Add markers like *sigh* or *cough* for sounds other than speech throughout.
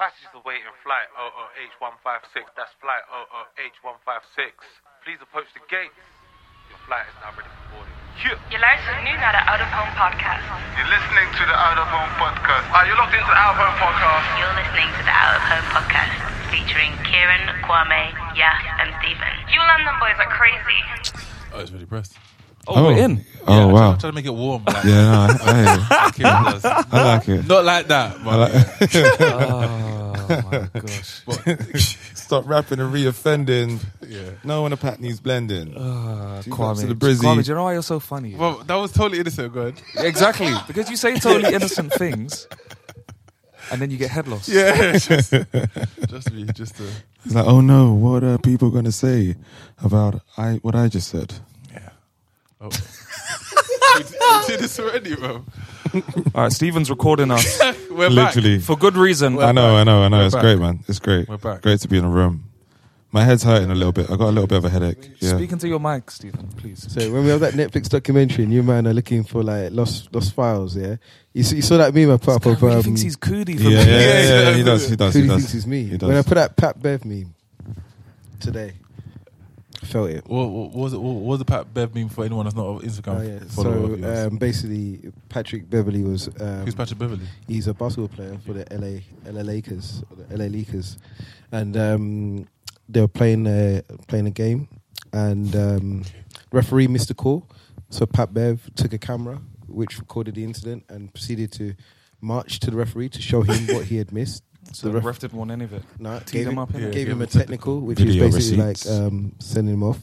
Passengers awaiting flight OOH156. That's flight OOH156. Please approach the gates. Your flight is now ready for boarding. Yeah. Je luistert nu naar de Out of Home podcast. You're listening to the Out of Home podcast. Ah, you're locked into the Out of Home podcast. You're listening to the Out of Home podcast featuring Kieran, Kwame, Yaf, and Stephen. You London boys are crazy. Oh, it's really pressed. Oh, we're in. Oh yeah, wow. I'm trying to make it warm. Like, Yeah, no, I, *laughs* *laughs* Kieran does. I, I like it. Not like that, but I like *laughs* Oh my gosh. Stop rapping and re-offending. yeah. No one a needs blending. Uh, Two drops Kwame, the Brizzy. Kwame, do you know why you're so funny? Well, that was totally innocent. Go ahead. exactly, because you say totally innocent things, and then you get head loss. Yeah, just, just me, just to, It's like, oh no, what are people going to say about I what I just said? Yeah. Oh. we, *laughs* did, we did this already, bro. *laughs* All right, Stephen's recording us *laughs* We're Literally. for good reason. I know, I know, I know. We're It's back. great, man. It's great. We're back. Great to be in a room. My head's hurting a little bit. I got a little bit of a headache. Yeah. Speaking to your mic, Stephen, please. So when we have that Netflix documentary and you man are looking for like lost lost files, yeah, you, saw- you saw that meme I put up Guy of really um, thinks he's cootie for Yeah, yeah, yeah, yeah, yeah, He does. He does. who He do you does. think is me? He does. When I put that Pat Bev meme today, I felt it. What, what was it? What was the Pat Bev meme for anyone that's not on Instagram? Oh, yeah. So um, basically, Patrick Beverley was um, who's Patrick Beverley? he's a basketball player for the LA LA Lakers, or the LA Lakers, and um, they were playing a playing a game, and um, referee missed a call, so Pat Bev took a camera which recorded the incident and proceeded to march to the referee to show him what he had missed. So the ref didn't want any of it. No, Teed gave him him, up. Yeah, gave him him a a technical, which Video is basically receipts. like um, sending him off.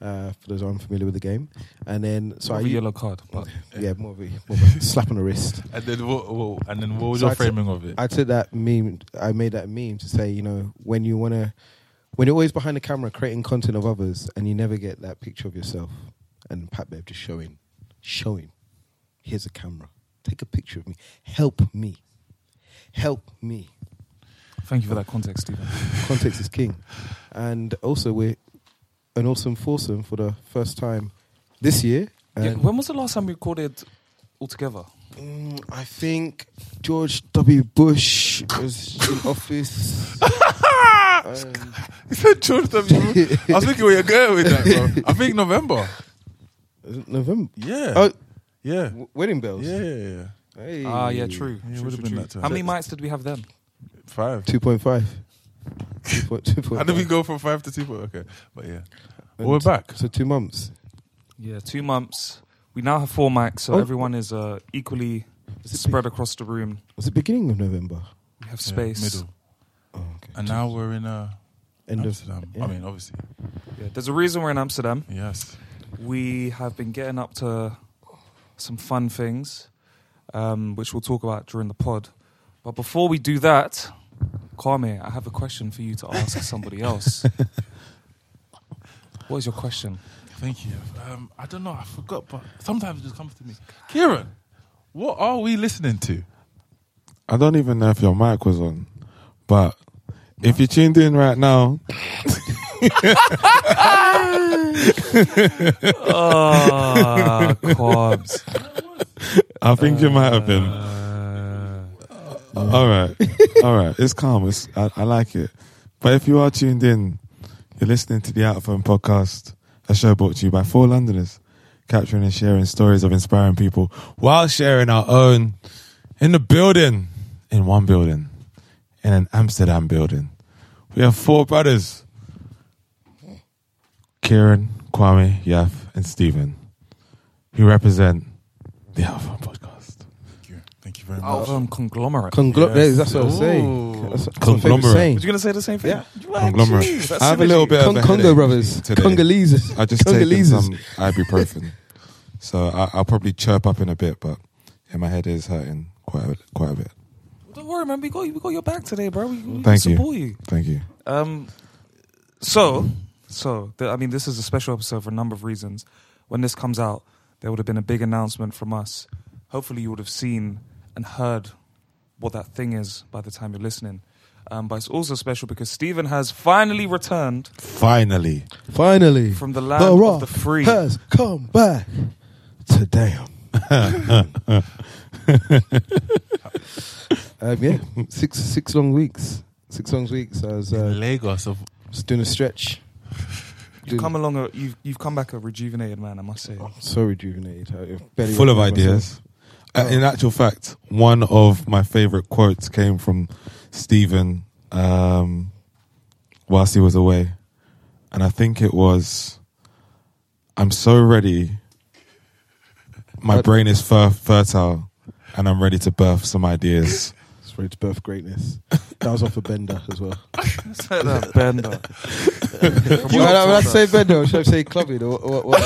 Uh, for those who aren't familiar with the game, and then so More I of a yellow card. But *laughs* yeah, more of a, more of a *laughs* slap on the wrist. And then what? what and then what was So your I took- framing of it? I took that meme. I made that meme to say, you know, when you want to, when you're always behind the camera creating content of others, and you never get that picture of yourself, and Pat Bev just showing, showing, here's a camera, take a picture of me, help me, help me. Thank you for that context, Stephen. *laughs* Context is king, and also we're an awesome foursome for the first time this year. Yeah, when was the last time we recorded all together? Mm, I think George W. Bush was in *laughs* office. Um, *laughs* You said George W. I was thinking where you're going with that, bro. I think November. November. Yeah. Oh, yeah. w- wedding bells. Yeah, yeah, yeah. Hey. Ah, yeah, true. Yeah, it true, would've true, been true. that time. How many mics did we have then? Five. Two point five. *laughs* Two point two point. How did we go from five to two? point- Okay, but yeah, Well, we're back. So two months. Yeah, two months. We now have four mics, so Oh. everyone is uh, equally Was it spread across the room. Was it beginning of November? We have Yeah, space. middle, Oh, okay. and now we're in uh, End Amsterdam. of. Yeah. I mean, obviously, Yeah, there's a reason we're in Amsterdam. yes. We have been getting up to some fun things, um, which we'll talk about during the pod. But before we do that, Kwame, I have a question for you to ask somebody else. *laughs* What is your question? Thank you. Um, I don't know. I forgot, but sometimes it just comes to me. Kieran, what are we listening to? I don't even know if your mic was on, but if you tuned in right now, *laughs* Ah, Quabs. *laughs* I think you might have been. Uh, All right, *laughs* all right. It's calm. It's, I, I like it. But if you are tuned in, you're listening to the Out of Home podcast, a show brought to you by four Londoners, capturing and sharing stories of inspiring people while sharing our own in the building, in one building, in an Amsterdam building. We have four brothers: Kieran, Kwame, Yaf, and Stephen, who represent the Out of Home podcast. Thank you. Thank very much. of um, conglomerate. Conglomerate. Yes. That's what I'm saying. Ooh. That's, that's Conglomerate. saying. Was you going to say the same thing? Yeah. You Conglomerate. actually- I have a little bit Con- of a Congo headache brothers. today. Congolese. I just taken Congolese. some ibuprofen, so I, I'll probably chirp up in a bit. But yeah, my head is hurting quite a, quite a bit. Don't worry, man. We got. We got your back today, bro. We, we Thank you. support you. Thank you. Um, so, so th- I mean, this is a special episode for a number of reasons. When this comes out, there would have been a big announcement from us. Hopefully, you would have seen and heard what that thing is by the time you're listening. Um, but it's also special because Stephen has finally returned Finally. Finally, from the land the of the free. has come back to damn. *laughs* um, yeah, six six long weeks. Six long weeks. I was uh, Lagos of just doing a stretch. You've come along. A, you've you've come back a rejuvenated man, I must say. so rejuvenated. I Full of ideas. Oh. In actual fact, one of my favorite quotes came from Stephen um, whilst he was away. And I think it was I'm so ready. My Uh, brain is fer- fertile and I'm ready to birth some ideas. It's birth greatness. That was off a bender as well. *laughs* that *laughs* bender. *laughs* When I, when I say bender, or should I say clubbing? Or, what, what,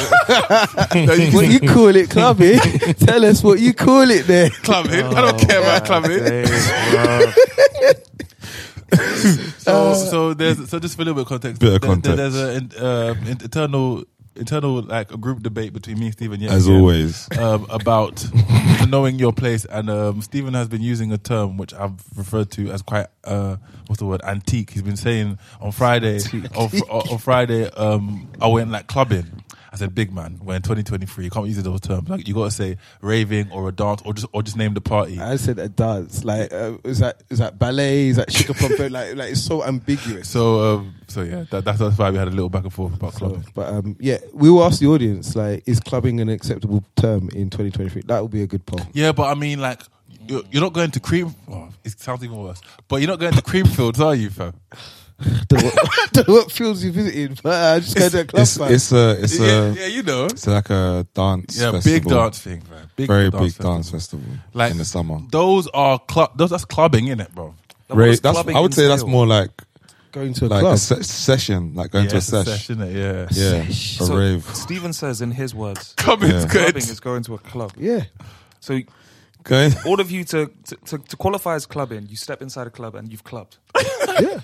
what you call it clubbing? Tell us what you call it there. clubbing. I don't care about clubbing. So, so there's so just for a little bit of context. Bit of there- there- context. There's an uh, internal internal like a group debate between me and Stephen. Yet As again, always. um, about *laughs* knowing your place, and um, Stephen has been using a term which I've referred to as quite uh, what's the word antique. He's been saying on Friday on, on Friday um, I went like clubbing. I said, "Big man, we're in 2023. You can't use those terms. Like you got to say raving or a dance or just or just name the party." I said a dance. Like, uh, is that is that ballet? Is that shika pumper? Like, like it's so ambiguous. So, um, so yeah, that, that's that's why we had a little back and forth about So, clubbing. but um, yeah, we will ask the audience like, is clubbing an acceptable term in 2023? That would be a good poll. Yeah, but I mean, like, you're, you're not going to cream. Oh, it sounds even worse. But you're not going to Creamfields, are you, fam? Don't, what, don't know what fields you visited, but uh, just go to a club. It's, man. it's a it's yeah, a yeah, you know. it's like a dance Yeah, festival. big dance thing, man. Big Very dance big festival. dance festival Like in the summer. Those are club. Those that's clubbing, in it, bro. What Ra- does that's, I would say that's entail? more like going to a like club. a se- session, like going yeah, to a a sesh. session, innit? yeah. Yeah, Sesh. a So rave. Stephen says in his words, *laughs* Clubbing's Yeah. clubbing is going to a club. yeah, So Okay. all of you to, to, to, to qualify as clubbing, you step inside a club and you've clubbed. *laughs* yeah,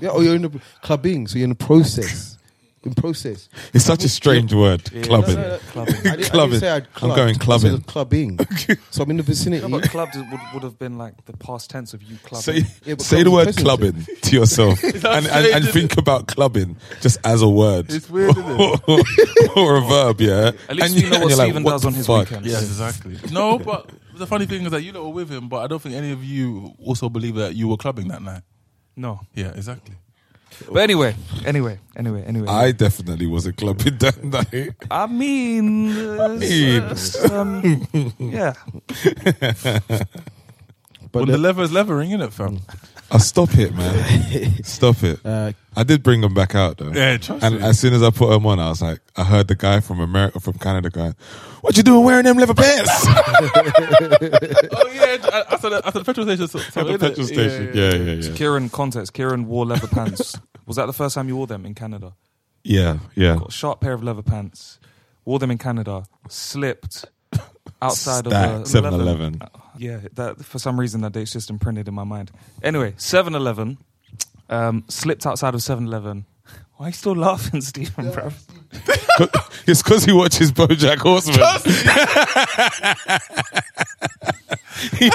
yeah. Or you're in the clubbing, so you're in the process. *laughs* In process. It's such a strange word, clubbing. No, no, no. Clubbing. I didn't, I didn't Clubbing. say I'd I'm clubbed. going I said clubbing. clubbing. *laughs* so I'm in the vicinity. No, but clubbed would, would have been like the past tense of you clubbing. Say, Yeah, but say club's the word present. clubbing to yourself *laughs* and, and, and think about clubbing just as a word It's weird, isn't it? or a verb, yeah. At least and we know and what you're like, Stephen what does on his fuck? weekends. Yes, exactly. No, but the funny thing is that you lot were with him, but I don't think any of you also believe that you were clubbing that night. No. Yeah, exactly. But anyway, anyway, anyway, anyway. I definitely was a clubbing that night. I mean, uh, mean. s- um, yeah. But when the- the lever is levering, innit, fam? Oh, stop it, man. Stop it. *laughs* uh, I did bring them back out though. Yeah, trust me. And me. as soon as I put them on, I was like, I heard the guy from America, from Canada, going, "What you doing wearing them leather pants?" *laughs* *laughs* oh yeah, at the, at the petrol station. So, so At the petrol station. Yeah, yeah, yeah. Kieran, context. Kieran wore leather pants. Was that the first time you wore them in Canada? Yeah, yeah. Got a sharp pair of leather pants. Wore them in Canada. Slipped outside of Stack, a 7-Eleven. Yeah, that for some reason that date's just imprinted in my mind. Anyway, 7-Eleven. Um, slipped outside of 7-Eleven. Why are you still laughing, Stephen, bro? *laughs* *laughs* it's because he watches BoJack Horseman. *laughs* he,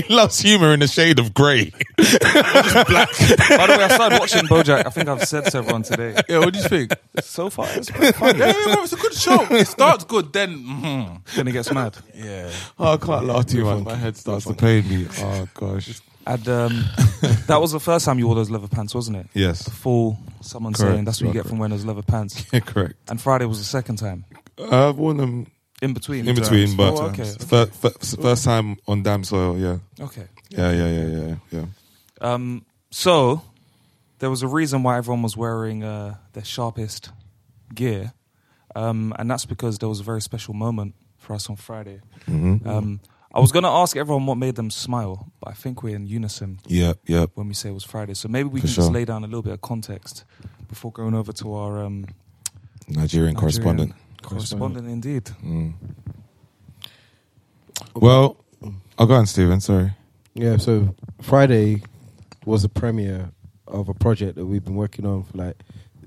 he loves humor in the shade of grey. By the way, I started watching BoJack. I think I've said to everyone today. Yeah, what do you think? So far, it's pretty funny. yeah, yeah, bro, it's a good show. It starts good, then mhm. Then it gets mad. yeah. Oh, I can't laugh too much. My head starts to pain me. Oh gosh. And um, *laughs* that was the first time you wore those leather pants, wasn't it? Yes. Full, someone Correct. saying that's what you get are from wearing those leather pants. *laughs* Yeah, correct. And Friday was the second time. I've worn them In between. in between, but Oh, okay. fir- fir- first time on damn soil. Yeah, Okay. yeah, yeah, yeah, yeah, yeah. Um, so there was a reason why everyone was wearing uh, their sharpest gear, um, and that's because there was a very special moment for us on Friday. Mm-hmm. Um, I was going to ask everyone what made them smile, but I think we're in unison Yeah, yeah. when we say it was Friday. So maybe we For can just lay down a little bit of context before going over to our um, Nigerian, correspondent. Correspondent, indeed. Mm. Well, I'll go on, Stephen. Sorry. Yeah, so Friday was the premiere of a project that we've been working on for like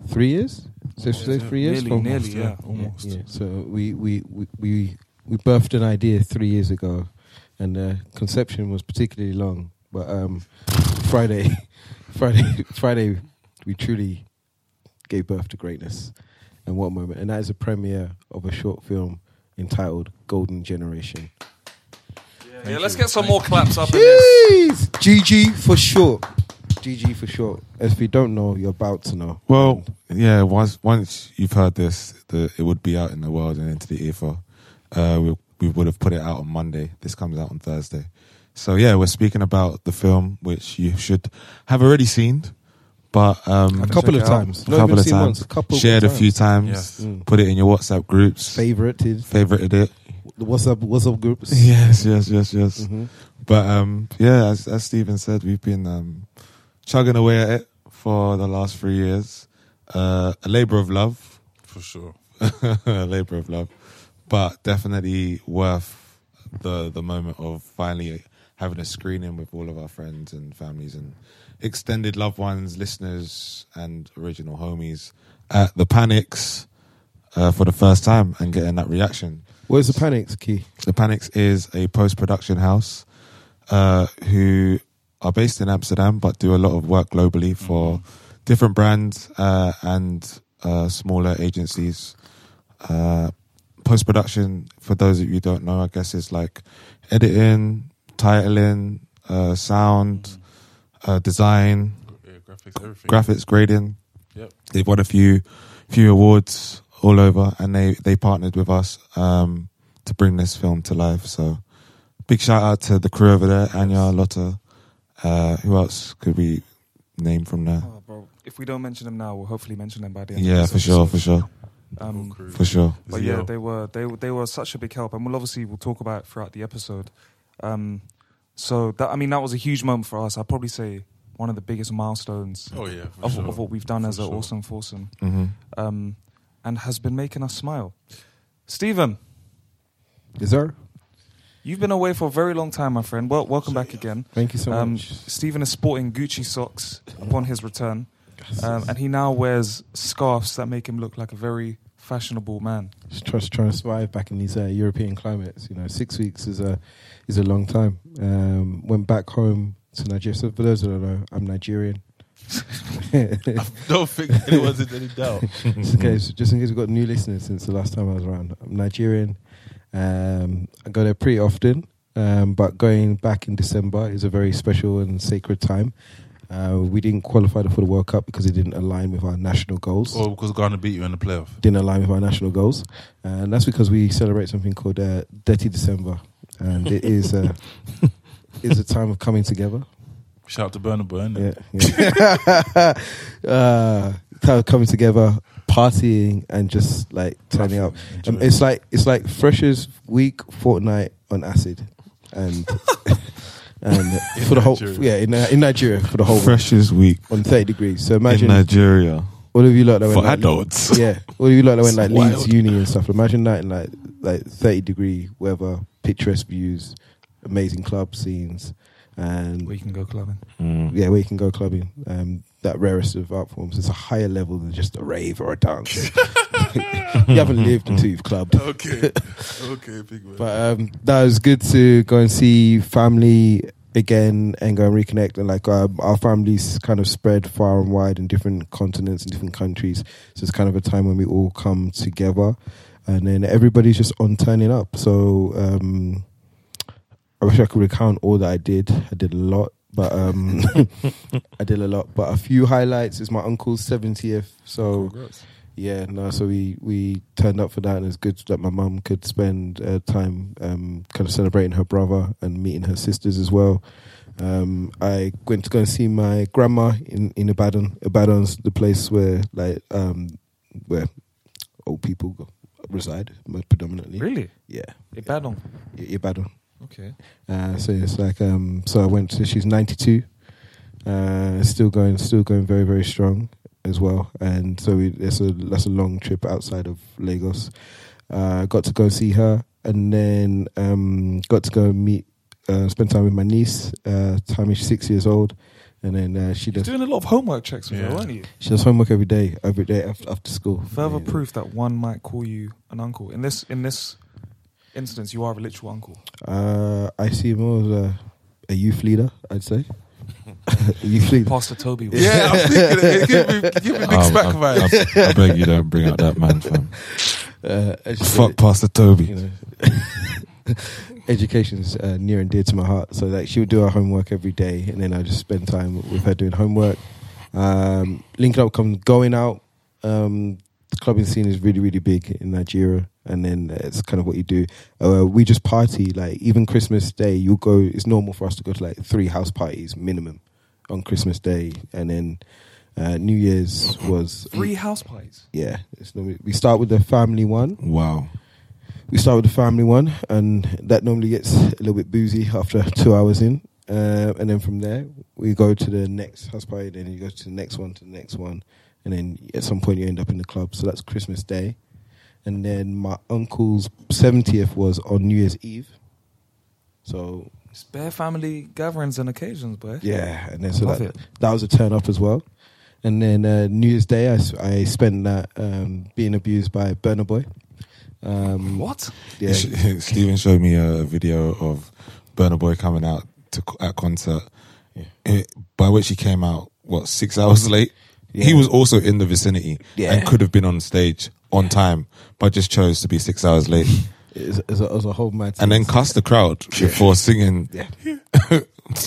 three years. So say three years, Nearly, From- nearly, yeah. almost. Yeah, so we we, we we we birthed an idea three years ago, and the conception was particularly long. But um, Friday, *laughs* Friday, Friday, we truly gave birth to greatness. And what moment? And that is a premiere of a short film entitled Golden Generation. Yeah, let's get some more claps up in this. Jeez, GG for short. GG for short. If you don't know, you're about to know. Well, yeah. Once once you've heard this, the, it would be out in the world and into the ether. Uh, we we would have put it out on Monday. This comes out on Thursday. So yeah, we're speaking about the film, which you should have already seen, but um, a couple of check it out. times. a couple even of times, once, a couple shared of a few times. times, Yes. Mm. put it in your WhatsApp groups, Favorited. favorited it. The What's up? What's up groups? *laughs* Yes, yes, yes, yes. Mhm. But um, yeah, as, as Stephen said, we've been um, chugging away at it for the last three years. Uh, a labor of love, For sure. *laughs* a labor of love, but definitely worth the the moment of finally having a screening with all of our friends and families and extended loved ones, listeners, and original homies at the Panics uh, for the first time and getting that reaction. Where's the panics key? The Panics is a post production house uh, who are based in Amsterdam but do a lot of work globally for different brands uh, and uh, smaller agencies. Post production, for those of you who don't know, I guess is like editing, titling, uh, sound, uh, design, Yeah, graphics, everything. graphics, grading. Yep. They've won a few few awards all over, and they they partnered with us um, to bring this film to life. So, big shout out to the crew over there, Anya, Lotta. Uh, who else could we name from there? Oh, bro. If we don't mention them now, we'll hopefully mention them by the end. Yeah, of for sure, for sure, Um, for sure. But yeah, they were they were- they were such a big help, and we'll obviously we'll talk about it throughout the episode. Um, so that I mean that was a huge moment for us. I'd probably say one of the biggest milestones Oh yeah, of, sure. of what we've done For as an sure. awesome foursome, hmm um, and has been making us smile. Stephen, Is there? you've been away for a very long time, my friend. Well, welcome back again. Thank you so Um, much. Stephen is sporting Gucci socks upon his return, um, and he now wears scarves that make him look like a very fashionable man. Just try, trying to survive back in these uh, European climates. You know, six weeks is a is a long time. Um, went back home to Nigeria. So for those that don't know, I'm Nigerian. *laughs* don't think anyone's in any doubt. *laughs* just, in case, just in case we've got new listeners since the last time I was around. I'm Nigerian. Um, I go there pretty often, um, but going back in December is a very special and sacred time. Uh, we didn't qualify for the World Cup because it didn't align with our national goals. Or because Ghana beat you in the playoff. didn't align with our national goals, and that's because we celebrate something called uh, Dirty December, and it is uh, *laughs* is a time of coming together. Shout out to Burna Boy? Yeah, yeah. *laughs* uh, time of coming together, partying, and just like turning up. Um, it's like it's like Freshers Week fortnight on acid, and *laughs* and *laughs* for the whole yeah in, uh, in Nigeria for the whole week Freshers Week on thirty degrees. So in imagine Nigeria all of you lot that went for like, adults. yeah, all of you lot that went like It's Leeds. Uni and stuff. Imagine that in like like thirty degree weather, picturesque views, amazing club scenes, and Where you can go clubbing. Mm. yeah, where you can go clubbing. Um, that rarest of art forms. It's a higher level than just a rave or a dance. *laughs* *laughs* you haven't lived until you've clubbed. Okay. okay, big man. But um, that was good to go and see family again and go and reconnect. And like um, our families kind of spread far and wide in different continents and different countries. So it's kind of a time when we all come together. And then everybody's just on turning up. So um, I wish I could recount all that I did. I did a lot. But um, *laughs* I did a lot. But a few highlights is my uncle's 70th. So Congrats. yeah, no. So we we turned up for that, and it's good that my mum could spend uh, time um, kind of celebrating her brother and meeting her sisters as well. Um, I went to go and see my grandma in in Ibadan. Ibadan's the place where like um, where old people go, reside predominantly. Really? Yeah, Ibadan. Ibadan. Okay. Uh, so it's like um, so I went to she's 92 uh, still going still going very very strong as well and so we, it's a that's a long trip outside of Lagos uh, got to go see her and then um, got to go meet uh, spend time with my niece. Uh, time is six years old, and then uh, she You're does doing a lot of homework checks with Yeah. her, aren't you? she does homework every day, every day after, after school. Further Yeah. proof that one might call you an uncle. In this in this instance, you are a literal uncle. Uh, I see him more as a, a youth leader. I'd say *laughs* youth leader. Pastor Toby. was- Yeah, I'm thinking it. Give me, give me big Um, smack I, vibes. I, I beg you don't bring out that man, fam. *laughs* Uh, Fuck Pastor Toby. you know, *laughs* education's uh, near and dear to my heart. So like she would do her homework every day, and then I just spend time with her doing homework. Um, linking up, come going out. Um, the clubbing scene is really really big in Nigeria, and then it's kind of what you do. Uh, we just party like even Christmas Day. You'll go. It's normal for us to go to like three house parties minimum on Christmas Day, and then uh, New Year's was Three house parties. Yeah, it's normally, we start with the family one Wow. we start with the family one, and that normally gets a little bit boozy after *laughs* two hours in. Uh, and then from there, we go to the next house party, then you go to the next one, to the next one, and then at some point you end up in the club. So that's Christmas Day. And then my uncle's 70th was on New Year's Eve. So, It's bare family gatherings and occasions, boy. yeah, and then so that, it. that was a turn up as well. And then uh, New Year's Day, I, I spent that um, being abused by Burna Boy. Um, What? Yeah, Stephen showed me a video of Burna Boy coming out to at concert, eh, by which he came out what six *laughs* hours late. Yeah. He was also in the vicinity Yeah. and could have been on stage on time, but just chose to be six hours late it's, it's, a, it's a whole mad and then cussed the crowd *laughs* before singing. Yeah. *laughs*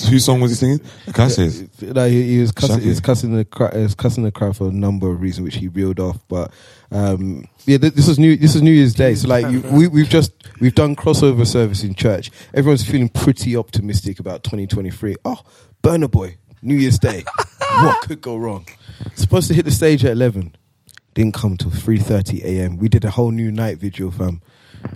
Whose song was he singing? Cusses. No, he, he was cussing. He was cussing the crowd. He was cussing the crowd for a number of reasons, which he reeled off. But um, yeah, th- this was new. This was New Year's Day. So like, you, we, we've just we've done crossover service in church. Everyone's feeling pretty optimistic about 2023. Oh, Burna Boy, New Year's Day. *laughs* what could go wrong? Supposed to hit the stage at 11. Didn't come till 3:30 a.m. We did a whole new night vigil, fam.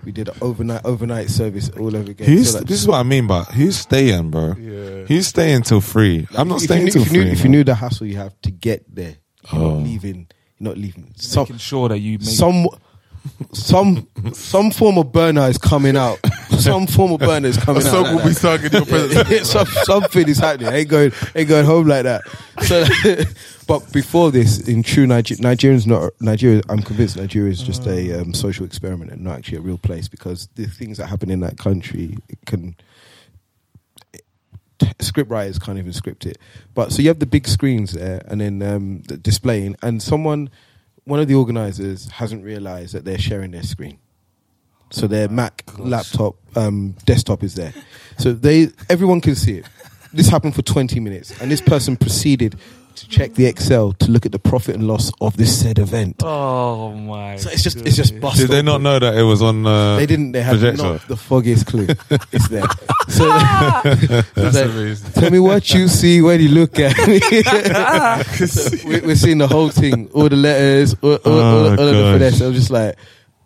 We did an overnight overnight service all over again. Who's, So, like, this is what I mean, but who's staying, bro? Yeah. Who's staying till three? I'm not staying knew, till if you three. knew, if you knew the hassle you have to get there, you're Oh. not leaving. You're not leaving. Some, Making sure that you make some, some, some form of burner is coming out. Some form of burner is *laughs* coming out. like will be sung in your presence. Some, something is happening. Ain't going, ain't going home like that. So, *laughs* but before this, in true Niger- Nigerians, not Nigeria. I'm convinced Nigeria is just a um, social experiment and not actually a real place because the things that happen in that country can script writers can't even script it. But so you have the big screens there, and then um, the displaying, and someone, one of the organizers, hasn't realized that they're sharing their screen. So their Mac laptop, um, desktop is there. So they, everyone can see it. This happened for 20 minutes, and this person proceeded to check the Excel to look at the profit and loss of this said event. Oh my! So it's just, it's just bust Did they not know that it was on? Uh, They didn't. They had projector? not the foggiest clue. it's there. *laughs* So, *laughs* That's it's like, amazing. Tell me what you see when you look at me. *laughs* So we, we're seeing the whole thing, all the letters, all, all, all, all Oh, of the gosh. finesse. I was just like,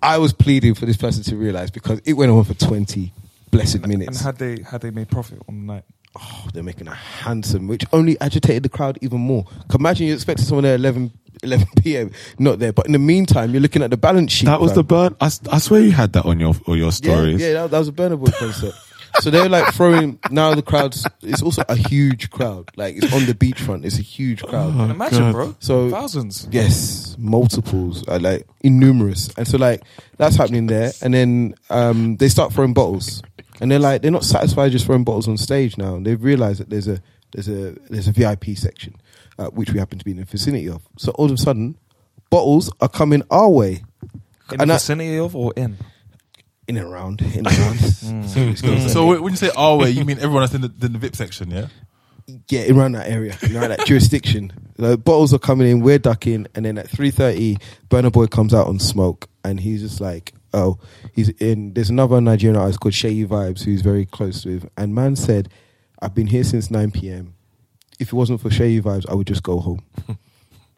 I was pleading for this person to realize because it went on for 20 blessed And minutes. And had they had they made profit on the night? Oh, they're making a handsome, which only agitated the crowd even more. Imagine you expected someone there at 11, *laughs* 11 p.m. not there, but in the meantime, you're looking at the balance sheet. that was fam. the burn. I swear you had that on your on your stories. Yeah, yeah that, that was a Burna Boy concert. so they're like throwing now the crowds. It's also a huge crowd. Like it's on the beachfront. It's a huge crowd. Oh, Imagine, God. bro. So- thousands. Yes, multiples, uh, like innumerous, and so like that's happening there, and then um, they start throwing bottles, and they're like they're not satisfied just throwing bottles on stage now, and they've realised that there's a there's a there's a VIP section, uh, which we happen to be in the vicinity of. So all of a sudden, bottles are coming our way, In and the I- vicinity of or in? in and around, in and around. *laughs* So So when you say our way, you mean everyone that's in the, in the VIP section, yeah? yeah, around that area, around that *laughs* jurisdiction. The bottles are coming in, we're ducking, and then at three thirty, Burna Boy comes out on smoke, and he's just like, "Oh, he's in." There's another Nigerian artist called Shay Vibes, who's very close with, and man said, "I've been here since nine p.m. If it wasn't for Shay Vibes, I would just go home." *laughs*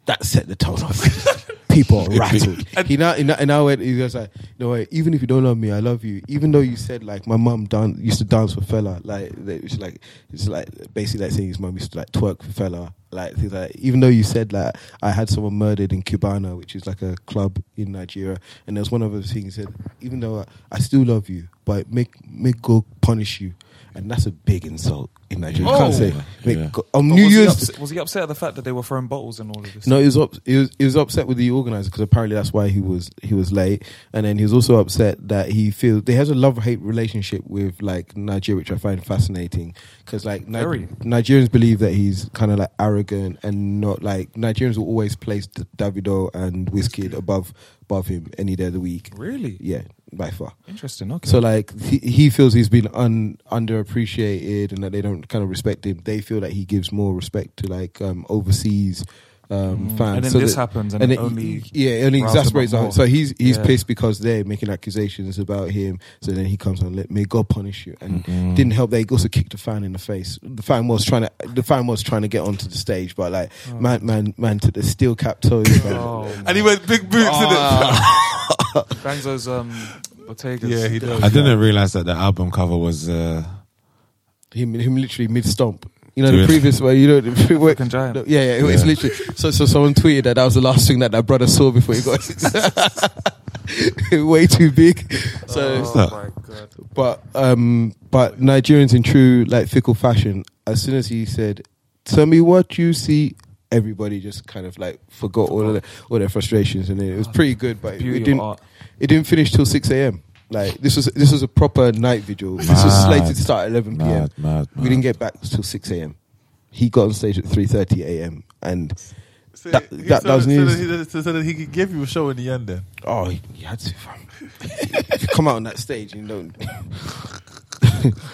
that set the tone off. *laughs* People are rattled. *laughs* he now, he now, and now went, he was like, no way. Even if you don't love me, I love you. Even though you said like my mum dan- used to dance for Fela, like it's like it's like basically like saying his mum used to like twerk for Fela, like things like. Even though you said like I had someone murdered in Cubana, which is like a club in Nigeria, and there's one other thing he said. Even though I, I still love you, but make make God punish you. And that's a big insult in Nigeria. You Oh. can't say mate, Yeah. on But New was, he Year's. upset, was he upset at the fact that they were throwing bottles and all of this? No, he was, up, he was he was upset with the organizer because apparently that's why he was he was late, and then he was also upset that he feels they has a love hate relationship with like Nigeria, which I find fascinating because like Ni- Nigerians believe that he's kind of like arrogant and not like Nigerians will always place D- Davido and Wizkid above above him any day of the week. Really? Yeah, by far. Interesting. Okay. So like he, he feels he's been un, underappreciated and that they don't kind of respect him. They feel that he gives more respect to like um, overseas um, Mm. fans. And then So this that- happens and it it- only yeah, it only riles them exasperates. up the- more. So he's he's Yeah. pissed because they're making accusations about him. So then he comes and let may God punish you. And Mm-mm. didn't help. They also kicked the fan in the face. The fan was trying to the fan was trying to get onto the stage, but like Oh. man man man to the steel cap toes. fam. Oh, And he went big boots Ah. *laughs* bangs those um, Bottegas. Yeah, he does. I didn't realize that the album cover was. Uh, him him literally mid stomp. You know To the previous way. You know the where- Fucking giant. Yeah, yeah. It was Yeah. literally. So so someone tweeted that that was the last thing that that brother saw before he got *laughs* *laughs* way too big. So, Oh that? my god. but um, but Nigerians in true like fickle fashion. As soon as he said, "Tell me what you see." Everybody just kind of like forgot all of their, all their frustrations, and it was pretty good. But it, Beauty of didn't. art. It didn't finish till six a.m. Like this was this was a proper night vigil. This was Mad. slated to start at eleven p.m. mad, mad, We mad. didn't get back till six a.m. He got on stage at three thirty a.m. and So That- he- that- so that was so news. that he, so that he could give you a show in the end. Then oh, he, he had to. Fam. if you come out on that stage and you don't, *laughs*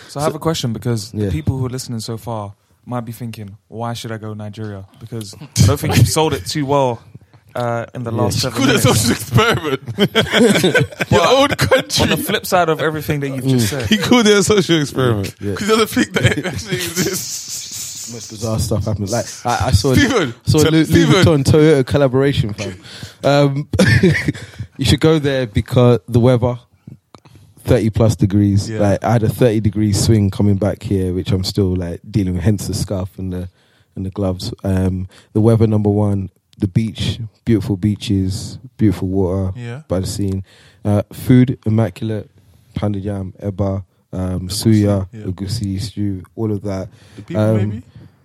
So I have a question because Yeah. the people who are listening so far might be thinking, why should I go Nigeria? Because I don't think you've sold it too well uh, in the last seven Good minutes. social experiment. *laughs* Your own country. On the flip side of everything that you've just said, he called it a social experiment. yeah, Because he doesn't think that it actually *laughs* exists. most bizarre stuff happens. Like I, I saw Steven, saw a t- Louis, Louis Steven. Vuitton Toyota collaboration. Fam. Um, *laughs* you should go there because the weather. 30 plus degrees. Yeah. Like I had a 30 degree swing coming back here, which I'm still like dealing with, hence the scarf and the and the gloves. Um, the weather number one, the beach, beautiful beaches, beautiful water Yeah. by the scene. Uh, food, immaculate, pounded yam, eba, um, suya, yeah. egusi stew, all of that. The people, Um, maybe.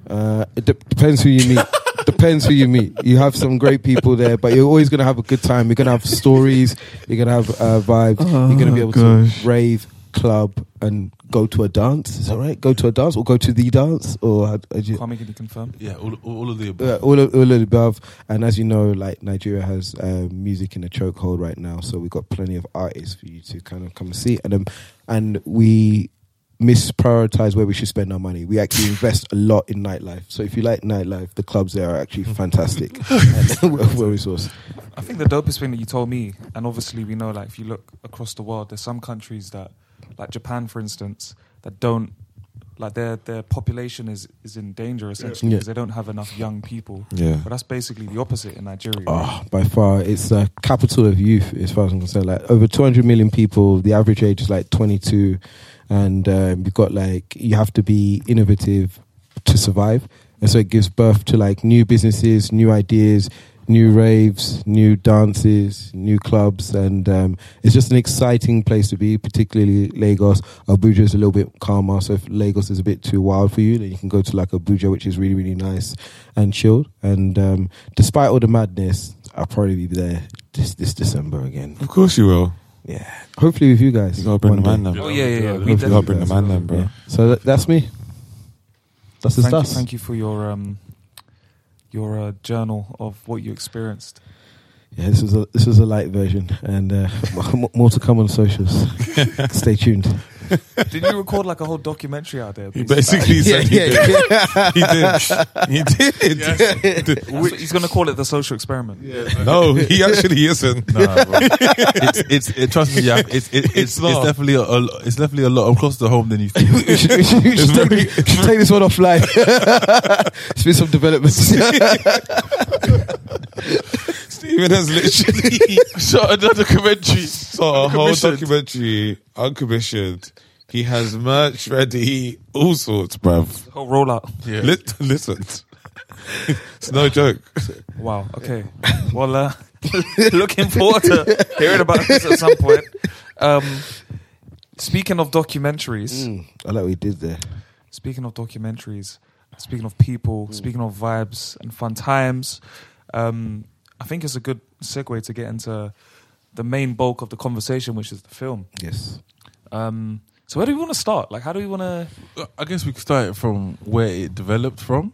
Uh, it de- depends who you meet. *laughs* depends who you meet. You have some great people there, but you're always gonna have a good time. You're gonna have stories. You're gonna have uh, vibes. you're gonna be able gosh. to rave, club, and go to a dance. Is that right? Go to a dance or go to the dance or how, how do you, Kwame, can you confirm? Yeah, all, all of the above. uh, all, of, all of the above. And as you know, like Nigeria has uh, music in a chokehold right now, so we've got plenty of artists for you to kind of come and see. And um, and we misprioritize where we should spend our money. We actually invest a lot in nightlife. So if you like nightlife, the clubs there are actually fantastic. *laughs* and *laughs* we're, we're resourced. I think the dopest thing that you told me, and obviously we know, like if you look across the world, there's some countries that, like Japan, for instance, that don't, like their their population is is in danger essentially Yeah. because they don't have enough young people. Yeah. But that's basically the opposite in Nigeria. Oh, by far, it's the capital of youth, as far as I'm concerned. Like over 200 million people. The average age is like 22, and um, you've got like you have to be innovative to survive, and so it gives birth to like new businesses, new ideas, new raves, new dances, new clubs, and um, it's just an exciting place to be. Particularly Lagos. Abuja is a little bit calmer, so if Lagos is a bit too wild for you, then you can go to like Abuja, which is really really nice and chilled. And um, despite all the madness, I'll probably be there this this December again. Of course you will. Yeah, hopefully with you guys. You gotta bring the man day. then. Oh yeah, yeah, yeah. Hopefully We gotta bring the man then, bro. Yeah. So that, that's me. That's the thank, you, stuff. thank you for your um your uh, journal of what you experienced. Yeah, this is a this is a light version, and uh, *laughs* more to come on socials. *laughs* Stay tuned. *laughs* Did you record like a whole documentary out there? He basically said he yeah, did. yeah. He did. He *laughs* did. That's what- he's going to call it the social experiment. No, he actually isn't. *laughs* Nah, it's it's it, trust me, yeah. It's it, it's, it's, not. definitely a, a it's definitely a lot closer to home than you think. we should, we should, take, we should take this one offline. it's been some developments. Stephen has literally *laughs* Shot another documentary. saw a whole Uncommissioned. documentary uncommissioned. He has merch ready, all sorts, bruv. Whole rollout. Yeah. Lit- listen, it's no joke. Wow. Okay. Well, uh, *laughs* looking forward to hearing about this at some point. Um, Speaking of documentaries, Mm, I like what he did there. speaking of documentaries, speaking of people, speaking of vibes and fun times, um, I think it's a good segue to get into the main bulk of the conversation, which is the film. Yes. Um, so where do we want to start? Like, how do we want to? I guess we could start from where it developed from,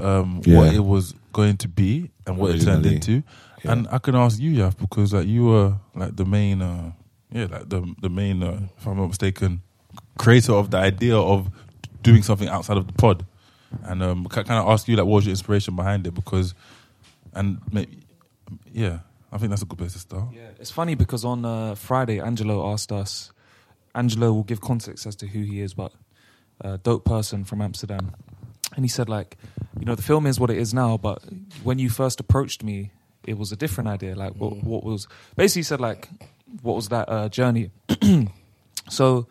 um, Yeah. what it was going to be, and what it turned into. Yeah. And I can ask you, Yaf, because like you were like the main, uh, yeah, like the the main, uh, if I'm not mistaken, creator of the idea of doing something outside of the pod. And um, can, can I ask you, like, what was your inspiration behind it? Because, and maybe, yeah, I think that's a good place to start. Yeah, it's funny because on uh, Friday, Angelo asked us. Angelo will give context as to who he is, but a dope person from Amsterdam, and he said like, you know, the film is what it is now, but when you first approached me, it was a different idea. Like, what, what was basically he said like, what was that uh, journey? *clears throat* so,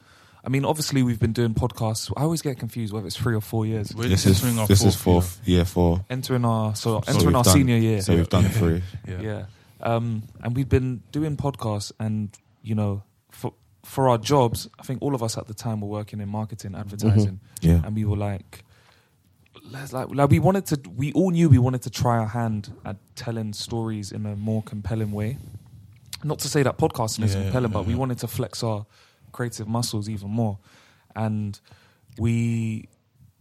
I mean, obviously we've been doing podcasts. I always get confused whether it's three or four years. We're This is entering our this is fourth fourth year four. Entering our so, So entering our done- senior year. So we've done three. Yeah. Yeah. Um, and we've been doing podcasts, and you know, for for our jobs, I think all of us at the time were working in marketing, advertising, Yeah. and we were like, let's like, like we wanted to. We all knew we wanted to try our hand at telling stories in a more compelling way. Not to say that podcasting is Yeah, compelling, yeah, but we wanted to flex our creative muscles even more, and we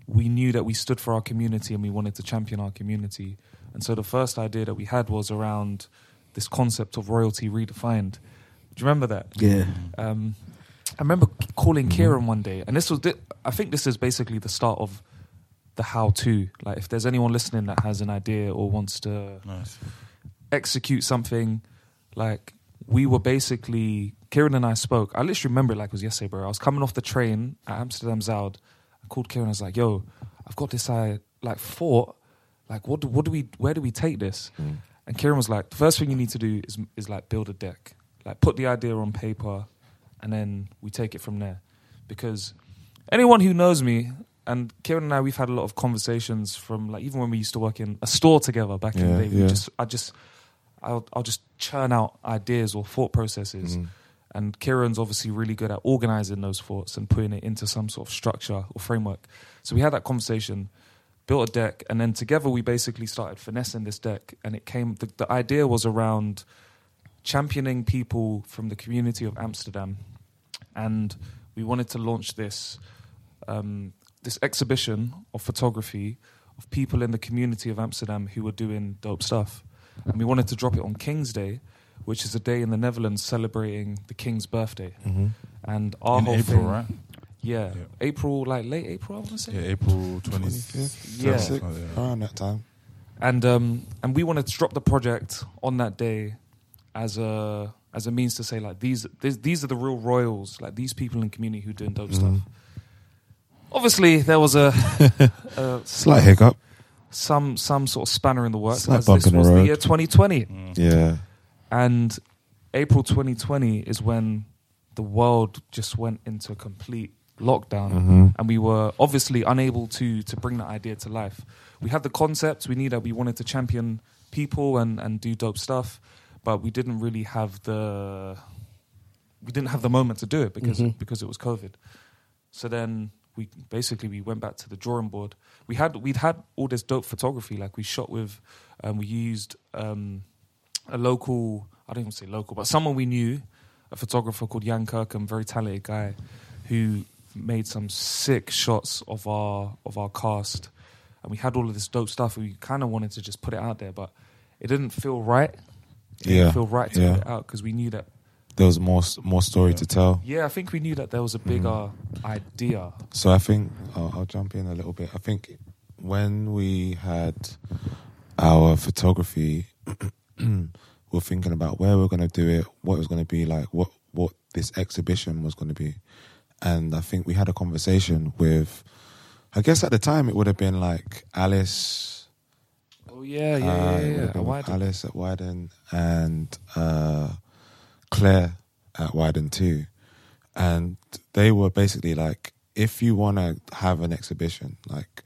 we knew that we stood for our community and we wanted to champion our community. And so the first idea that we had was around this concept of royalty redefined. Do you remember that? Yeah. Um, I remember calling Kieran one day, and this was, thi- I think this is basically the start of the how to. Like, if there's anyone listening that has an idea or wants to Nice. execute something, like, we were basically, Kieran and I spoke. I literally remember it like it was yesterday, bro. I was coming off the train at Amsterdam Zuid. I called Kieran, I was like, yo, I've got this, I like, thought, like, what do, what do we, where do we take this? And Kieran was like, the first thing you need to do is, is like build a deck, like put the idea on paper, and then we take it from there. Because anyone who knows me, and Kieran and I, we've had a lot of conversations from like even when we used to work in a store together back in the day. We yeah. just, I just, I'll, I'll just churn out ideas or thought processes. Mm-hmm. And Kieran's obviously really good at organizing those thoughts and putting it into some sort of structure or framework. So we had that conversation, built a deck, and then together we basically started finessing this deck. And it came, the, the idea was around championing people from the community of Amsterdam. And we wanted to launch this, um, this exhibition of photography of people in the community of Amsterdam who were doing dope stuff. And we wanted to drop it on King's Day, which is a day in the Netherlands celebrating the King's birthday. Mm-hmm. And our In whole April, thing, right? Yeah, Yeah. April, like late April, I want to say. Yeah, April 25th. Yeah. something like that. Around that time. and um, and we wanted to drop the project on that day as a as a means to say like these these, these are the real royals, like these people in the community who doing dope stuff. Obviously, there was a, *laughs* a Slight hiccup. some some sort of spanner in the works. Slight as bump this in the was the road. year 2020, Yeah. And April 2020 is when the world just went into a complete lockdown, Mhm. and we were obviously unable to to bring that idea to life. We had the concept, we knew that we wanted to champion people and and do dope stuff, but we didn't really have the we didn't have the moment to do it because Mhm. because it was COVID. So then we basically we went back to the drawing board. We had we'd had all this dope photography, like we shot with, um, we used um, a local I don't even say local, but someone we knew, a photographer called Jan Kirkham, very talented guy, who made some sick shots of our of our cast, and we had all of this dope stuff. We kind of wanted to just put it out there, but it didn't feel right. It Yeah. didn't feel right to Yeah. put it out because we knew that. There was more more story to tell. Yeah, I think we knew that there was a bigger mm-hmm. idea. So I think I'll, I'll jump in a little bit. I think when we had our photography, *clears throat* were thinking about where we are going to do it, what it was going to be like, what what this exhibition was going to be, and I think we had a conversation with. I guess at the time it would have been like Alice. Oh yeah, yeah, uh, yeah, yeah. have been Why did- Alice at Wieden and uh, Claire at Wieden too, and they were basically like, if you want to have an exhibition, like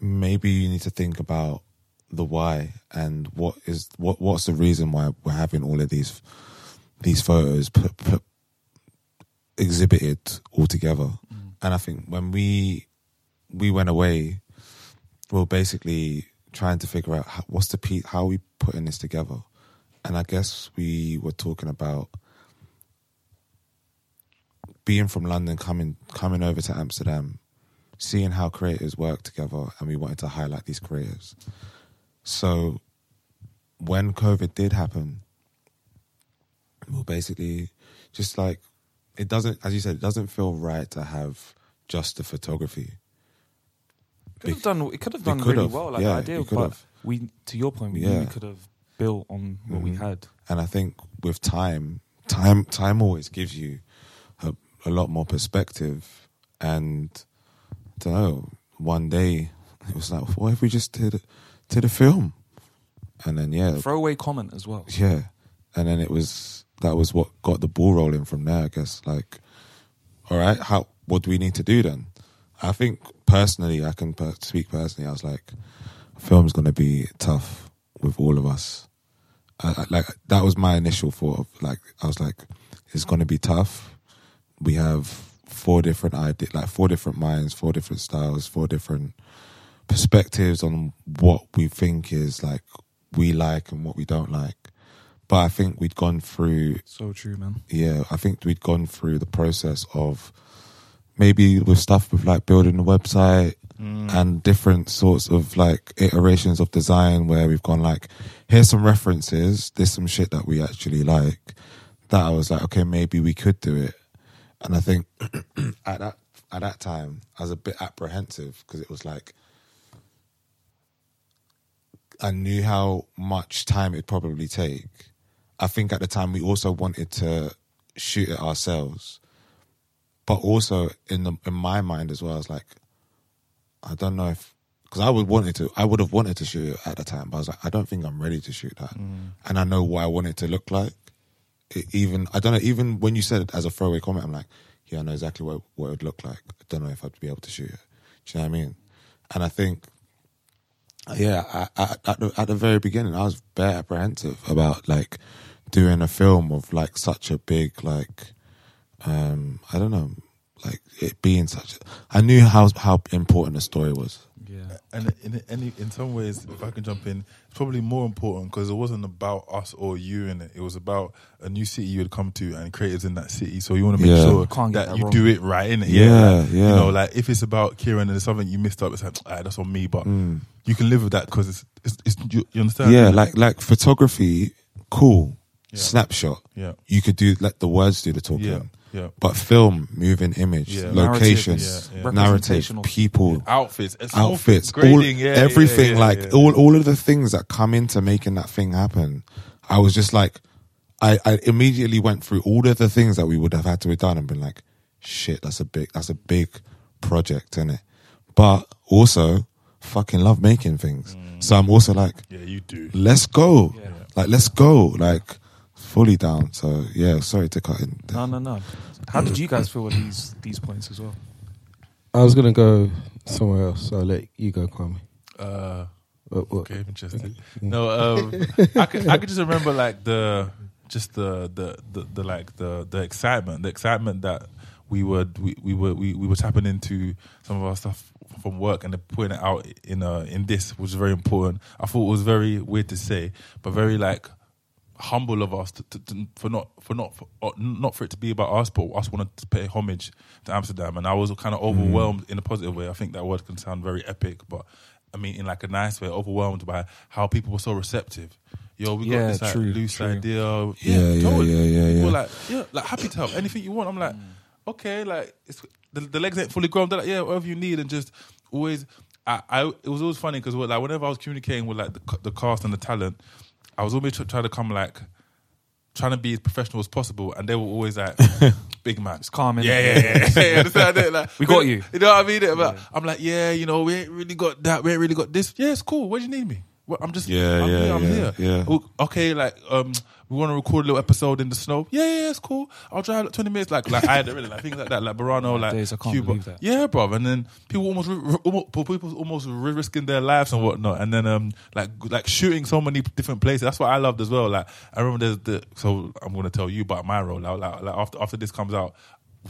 maybe you need to think about the why and what is what what's the reason why we're having all of these these photos put put exhibited all together. Mm. And I think when we we went away, we were basically trying to figure out how, what's the pe- how are we putting this together. And I guess we were talking about being from London, coming coming over to Amsterdam, seeing how creators work together, and we wanted to highlight these creators. So when COVID did happen, we were basically just like it doesn't, as you said, it doesn't feel right to have just the photography. Could have done. It could have done could really have, well. Like yeah, the idea, it could but have. we, to your point, we Yeah. really could have built on what we Mhm. had. And I think with time, time, time always gives you a, a lot more perspective. And I don't know. One day it was like, what if we just did did the film? And then yeah, Throwaway comment as well. yeah, and then it was that was what got the ball rolling from there. I guess like, all right, how what do we need to do then? I think personally, I can per- speak personally. I was like, film's going to be tough with all of us. I, I, like that was my initial thought. Of, like I was like, it's going to be tough. We have four different ideas, like four different minds, four different styles, four different perspectives on what we think is like we like and what we don't like. But I think we'd gone through So true, man. yeah, I think we'd gone through the process of maybe with stuff with like building the website mm. and different sorts of like iterations of design where we've gone like, here's some references, there's some shit that we actually like. That I was like, okay, maybe we could do it. And I think *clears throat* at that at that time I was a bit apprehensive because it was like I knew how much time it'd probably take. I think at the time we also wanted to shoot it ourselves, but also in the in my mind as well, I was like, I don't know if because I would wanted to, I would have wanted to shoot it at the time, but I was like, I don't think I'm ready to shoot that, mm. and I know what I want it to look like. It even I don't know. Even when you said it as a throwaway comment, I'm like, yeah, I know exactly what what it would look like. I don't know if I'd be able to shoot it. Do you know what I mean? And I think yeah, I, I, at the at the very beginning, I was very apprehensive about like doing a film of like such a big like, um, I don't know, like it being such. A, I knew how how important the story was. Yeah. And in any in some ways, if I can jump in, it's probably more important because it wasn't about us or you in it. It was about a new city you had come to and creators in that city. So you want to make Yeah. sure that, that you wrong. do it right in it. Yeah, like, yeah. You know, like if it's about Kieran and there's something you missed up, it's like ah, that's on me. But Mm. you can live with that because it's, it's, it's you, you understand? Yeah, like like photography, cool. Yeah. Snapshot. Yeah. You could do let the words do the talking. Yeah, yeah. But film, moving image, Yeah. locations, Narrative, yeah, yeah. narrative, people, outfits, outfits, things, all yeah, everything, yeah, yeah, like yeah. all all of the things that come into making that thing happen. I was just like, I, I immediately went through all of the things that we would have had to have done and been like, shit, that's a big, that's a big project, is it? But also, fucking love making things. Mm. So I'm also like, Yeah, you do. let's go, Yeah. like let's go, like fully down. So yeah, sorry to cut in. No, no, no. How did you guys feel with these these points as well? I was gonna go somewhere else. So I'll let you go, Kwame. Uh, What, what? Okay, interesting. No, um, I could I could just remember like the just the the, the, the like the the excitement, the excitement that we were we, we were we, we were tapping into some of our stuff from work and then putting it out in uh in this was very important. I thought it was very weird to say, but very like humble of us to, to, to, for not for not for, uh, not for it to be about us, but us wanted to pay homage to Amsterdam, and I was kind of overwhelmed in a positive way. I think that word can sound very epic, but I mean in like a nice way, overwhelmed by how people were so receptive. Yo, we Yeah, got this like true, loose true. idea. Yeah, yeah, totally. yeah, yeah, People yeah. were like, yeah, like happy to help. Anything you want. I'm like, okay, like it's the, the legs ain't fully grown. They're like, yeah, whatever you need, and just always. I, I it was always funny because like whenever I was communicating with like the, the cast and the talent, I was always trying to come like trying to be as professional as possible, and they were always like, *laughs* "Big man, It's calm, yeah, yeah, yeah, *laughs* yeah. Understand it? Like, We got you. You know what I mean? But I'm like, yeah, you know, we ain't really got that. We ain't really got this. Yeah, it's cool. Where do you need me? Well, I'm just, Yeah, I'm yeah, here. I'm yeah, here. yeah. Okay, like, um, we want to record a little episode in the snow. Yeah, yeah, yeah, it's cool. I'll drive like 20 minutes. Like, like I had it really like things like that, like Burano, like can't Cuba. Yeah, bro. And then people almost, almost people almost risking their lives and whatnot. And then um, like like shooting so many different places. That's what I loved as well. Like I remember there's the so I'm gonna tell you about my role. Like, like, like after after this comes out.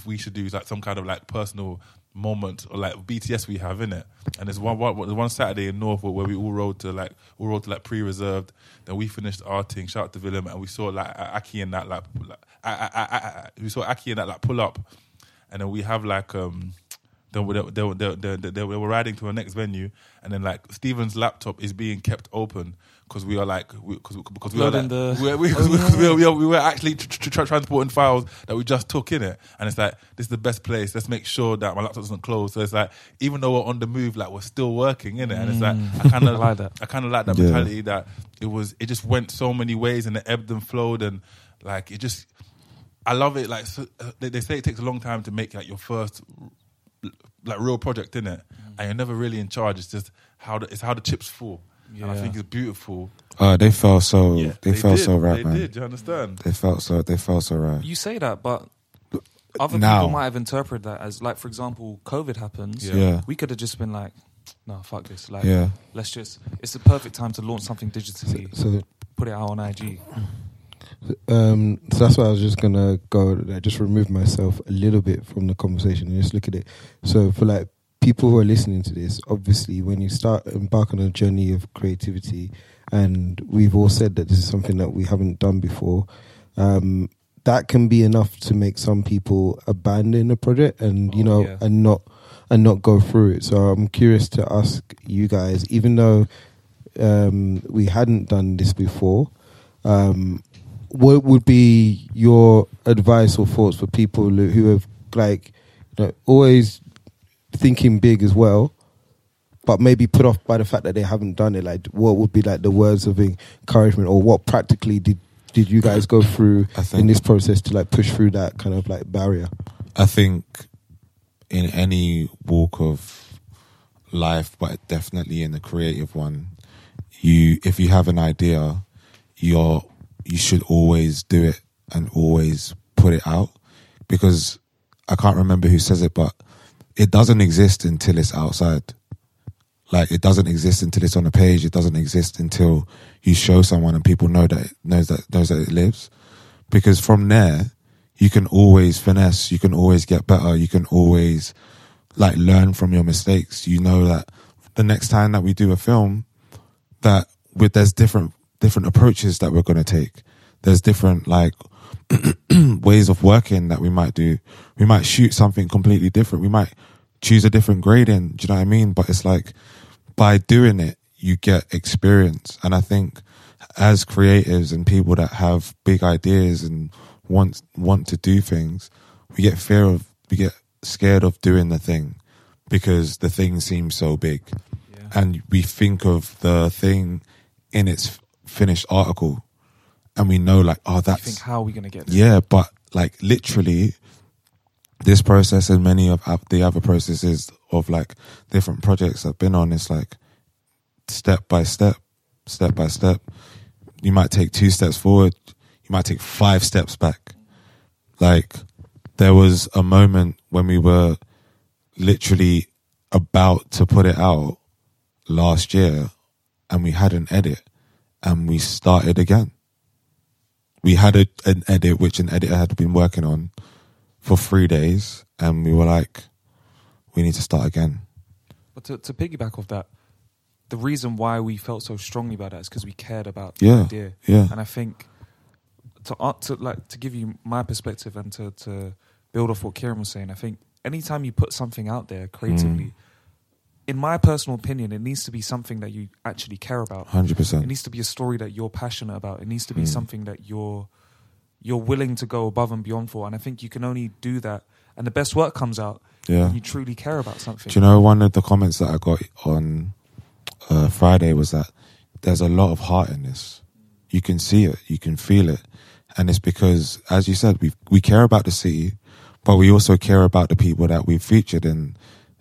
we should do like some kind of like personal moment or like BTS we have in it. And there's one, one one Saturday in Norfolk where we all rode to like all rode to like pre-reserved. Then we finished our thing. Shout out to Willem, and we saw like Aki and that like, like I, I, I, we saw Aki and that like pull up, and then we have like um. They were, they, they, were, they, were riding to our next venue, and then like Steven's laptop is being kept open because we are like because because we are like, the- we, we, *laughs* Oh, because we're, we, are, we were actually tr- tr- tr- transporting files that we just took in it, and it's like this is the best place. Let's make sure that my laptop doesn't close. So it's like even though we're on the move, like we're still working in it, and it's like I kind of *laughs* like that. I kind of like that Yeah. mentality that it was it just went so many ways and it ebbed and flowed and like it just I love it. Like so, uh, they, they say it takes a long time to make like your first like real project in it, and you're never really in charge. It's just how the, it's how the chips fall, and I think it's beautiful. Uh, they felt so. Yeah, they, felt did. so right, They man. did. You understand? They felt so. They felt so right. You say that, but other Now. people might have interpreted that as like, for example, COVID happens. Yeah. Yeah. We could have just been like, no, fuck this. Like, Yeah. let's just. It's the perfect time to launch something digitally. So, put it out on IG. um, so that's why I was just gonna go. Like, just remove myself a little bit from the conversation and just look at it. So for like people who are listening to this, obviously, when you start embark on a journey of creativity, and we've all said that this is something that we haven't done before. Um, that can be enough to make some people abandon a project and you Oh, know yeah. and not and not go through it. So I'm curious to ask you guys, even though um, we hadn't done this before, um, what would be your advice or thoughts for people who who have like you know, always thinking big as well, but maybe put off by the fact that they haven't done it? Like, what would be like the words of encouragement, or what practically did did you guys go through think- in this process to like push through that kind of like barrier? I think in any walk of life, but definitely in the creative one, you if you have an idea, you're you should always do it and always put it out because I can't remember who says it, but it doesn't exist until it's outside. Like it doesn't exist until it's on a page. It doesn't exist until you show someone and people know that it knows that knows that it lives. Because from there, you can always finesse. You can always get better. You can always like learn from your mistakes. You know that the next time that we do a film, that with there's different different approaches that we're going to take. There's different like *clears throat* ways of working that we might do. We might shoot something completely different. We might choose a different grading. Do you know what I mean? But it's like by doing it, you get experience. And I think as creatives and people that have big ideas and want want to do things, we get fear of we get scared of doing the thing because the thing seems so big. And we think of the thing in its finished article and we know like, oh that's think, how are we going to get yeah, but like literally, this process and many of the other processes of like different projects I've been on, it's like step by step, step by step. You might take two steps forward, you might take five steps back. Like there was a moment when we were literally about to put it out last year and we had an edit and we started again we had a, an edit which an editor had been working on for three days and we were like we need to start again But to, to piggyback off that, the reason why we felt so strongly about that is because we cared about Yeah, the idea. yeah. And I think to uh, to like to give you my perspective and to to build off what Kieran was saying, I think anytime you put something out there creatively, Mm. in my personal opinion, it needs to be something that you actually care about. 100%. It needs to be a story that you're passionate about. It needs to be Mm. something that you're you're willing to go above and beyond for. And I think you can only do that, and the best work comes out Yeah. when you truly care about something. do you know one of the comments that i got on uh, friday was that there's a lot of heart in this you can see it you can feel it and it's because as you said we we care about the city but we also care about the people that we've featured in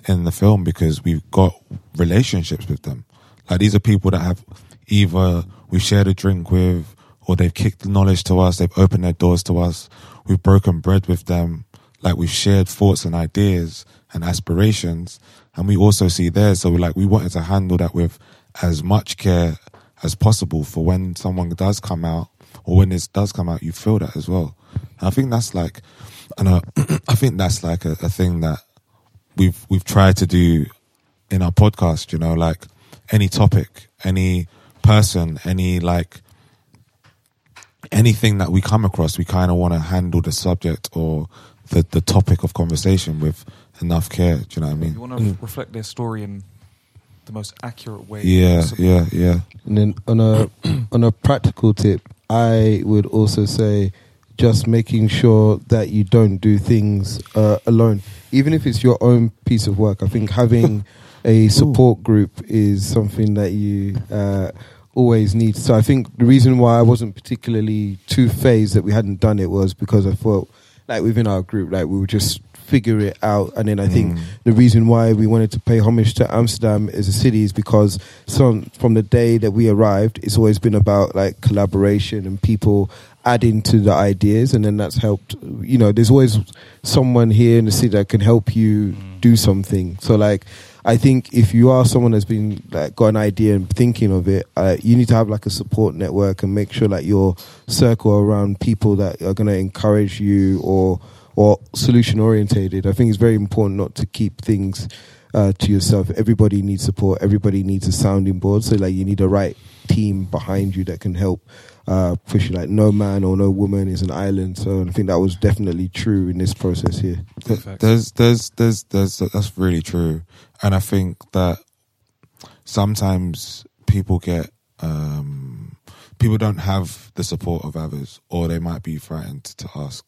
in the film because we've got relationships with them like these are people that have either we've shared a drink with or they've kicked knowledge to us they've opened their doors to us we've broken bread with them like we've shared thoughts and ideas and aspirations and we also see theirs so like we wanted to handle that with as much care as possible for when someone does come out or when this does come out you feel that as well and i think that's like and *clears throat* uh, I think that's like a, a thing that we've we've tried to do in our podcast. You know, like any topic, any person, any like anything that we come across, we kind of want to handle the subject or the the topic of conversation with enough care. Do you know what I mean? You want to reflect their story in the most accurate way. Yeah, possible. yeah, yeah. And then on a *clears throat* on a practical tip, I would also say just making sure that you don't do things uh, alone, even if it's your own piece of work. I think having *laughs* a support group is something that you uh, always need. So I think the reason why I wasn't particularly too phased that we hadn't done it was because I felt like within our group, like we would just figure it out. And then I think mm. the reason why we wanted to pay homage to Amsterdam as a city is because some, from the day that we arrived, it's always been about like collaboration and people adding to the ideas. And then that's helped, you know, there's always someone here in the city that can help you mm. do something. So like, I think if you are someone that's been like got an idea and thinking of it, uh, you need to have like a support network and make sure that your circle around people that are going to encourage you or or solution orientated. I think it's very important not to keep things uh, to yourself. Everybody needs support. Everybody needs a sounding board. So like you need a right team behind you that can help uh, push. Like no man or no woman is an island. So I think that was definitely true in this process here. Th- There's, there's, there's, there's, that's really true, and I think that sometimes people get, um, people don't have the support of others, or they might be frightened to ask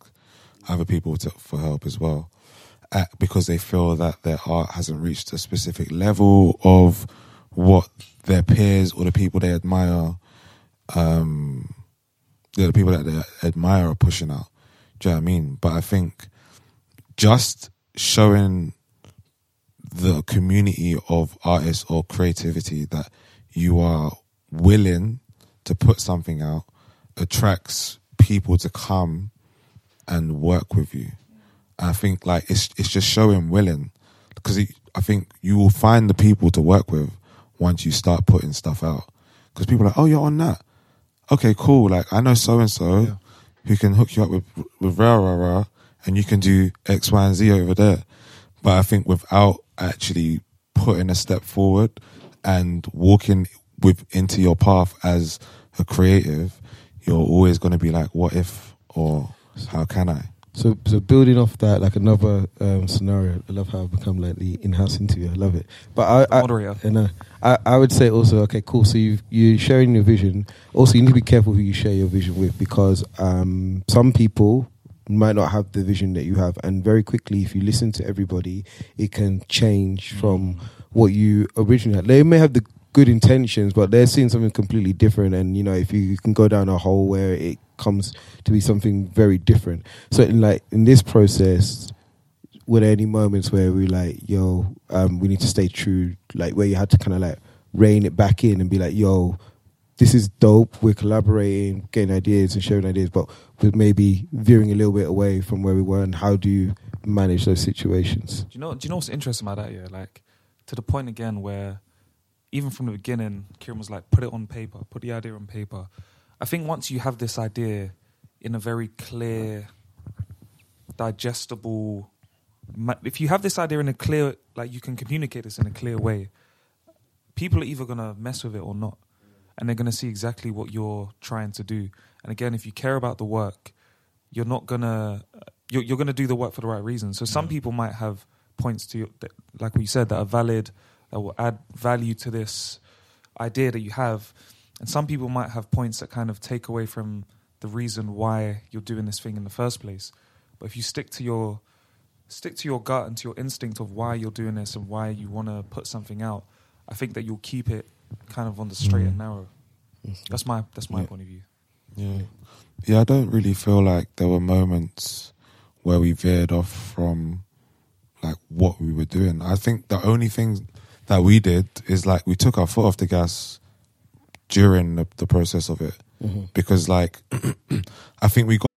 other people to, for help as well, uh, because they feel that their art hasn't reached a specific level of what their peers or the people they admire, um, yeah, the people that they admire are pushing out. Do you know what I mean? But I think just showing the community of artists or creativity that you are willing to put something out attracts people to come and work with you. I think like it's it's just showing willing because I think you will find the people to work with once you start putting stuff out because people are like, oh, you're on that. Okay, cool. Like I know so and so who can hook you up with with rah rah rah, and you can do X, Y, and Z over there. But I think without actually putting a step forward and walking with into your path as a creative, you're always going to be like, what if or how can I? So, so building off that, like another um, scenario. I love how I've become like the in-house interviewer. I love it. But I, I, I, I would say also, okay, cool. So you you're sharing your vision. Also, you need to be careful who you share your vision with because um, some people might not have the vision that you have, and very quickly, if you listen to everybody, it can change from what you originally had. They may have the good intentions, but they're seeing something completely different. And you know, if you can go down a hole where it comes to be something very different. So, in like in this process, were there any moments where we like, yo, um, we need to stay true, like where you had to kind of like rein it back in and be like, yo, this is dope. We're collaborating, getting ideas and sharing ideas, but we're maybe veering a little bit away from where we were. And how do you manage those situations? Do you know? Do you know what's interesting about that? Yeah, like to the point again where even from the beginning, Kieran was like, "Put it on paper. Put the idea on paper." I think once you have this idea in a very clear, digestible, if you have this idea in a clear, like you can communicate this in a clear way, people are either gonna mess with it or not, and they're gonna see exactly what you're trying to do. And again, if you care about the work, you're not gonna you're, you're gonna do the work for the right reasons. So some people might have points to like we said that are valid that will add value to this idea that you have. And some people might have points that kind of take away from the reason why you're doing this thing in the first place. But if you stick to your stick to your gut and to your instinct of why you're doing this and why you want to put something out, I think that you'll keep it kind of on the straight and mm. narrow. Mm-hmm. That's my that's my Yeah. point of view. Yeah. Yeah, I don't really feel like there were moments where we veered off from like what we were doing. I think the only thing that we did is like we took our foot off the gas during the, the process of it mm-hmm. because like *clears throat* I think we got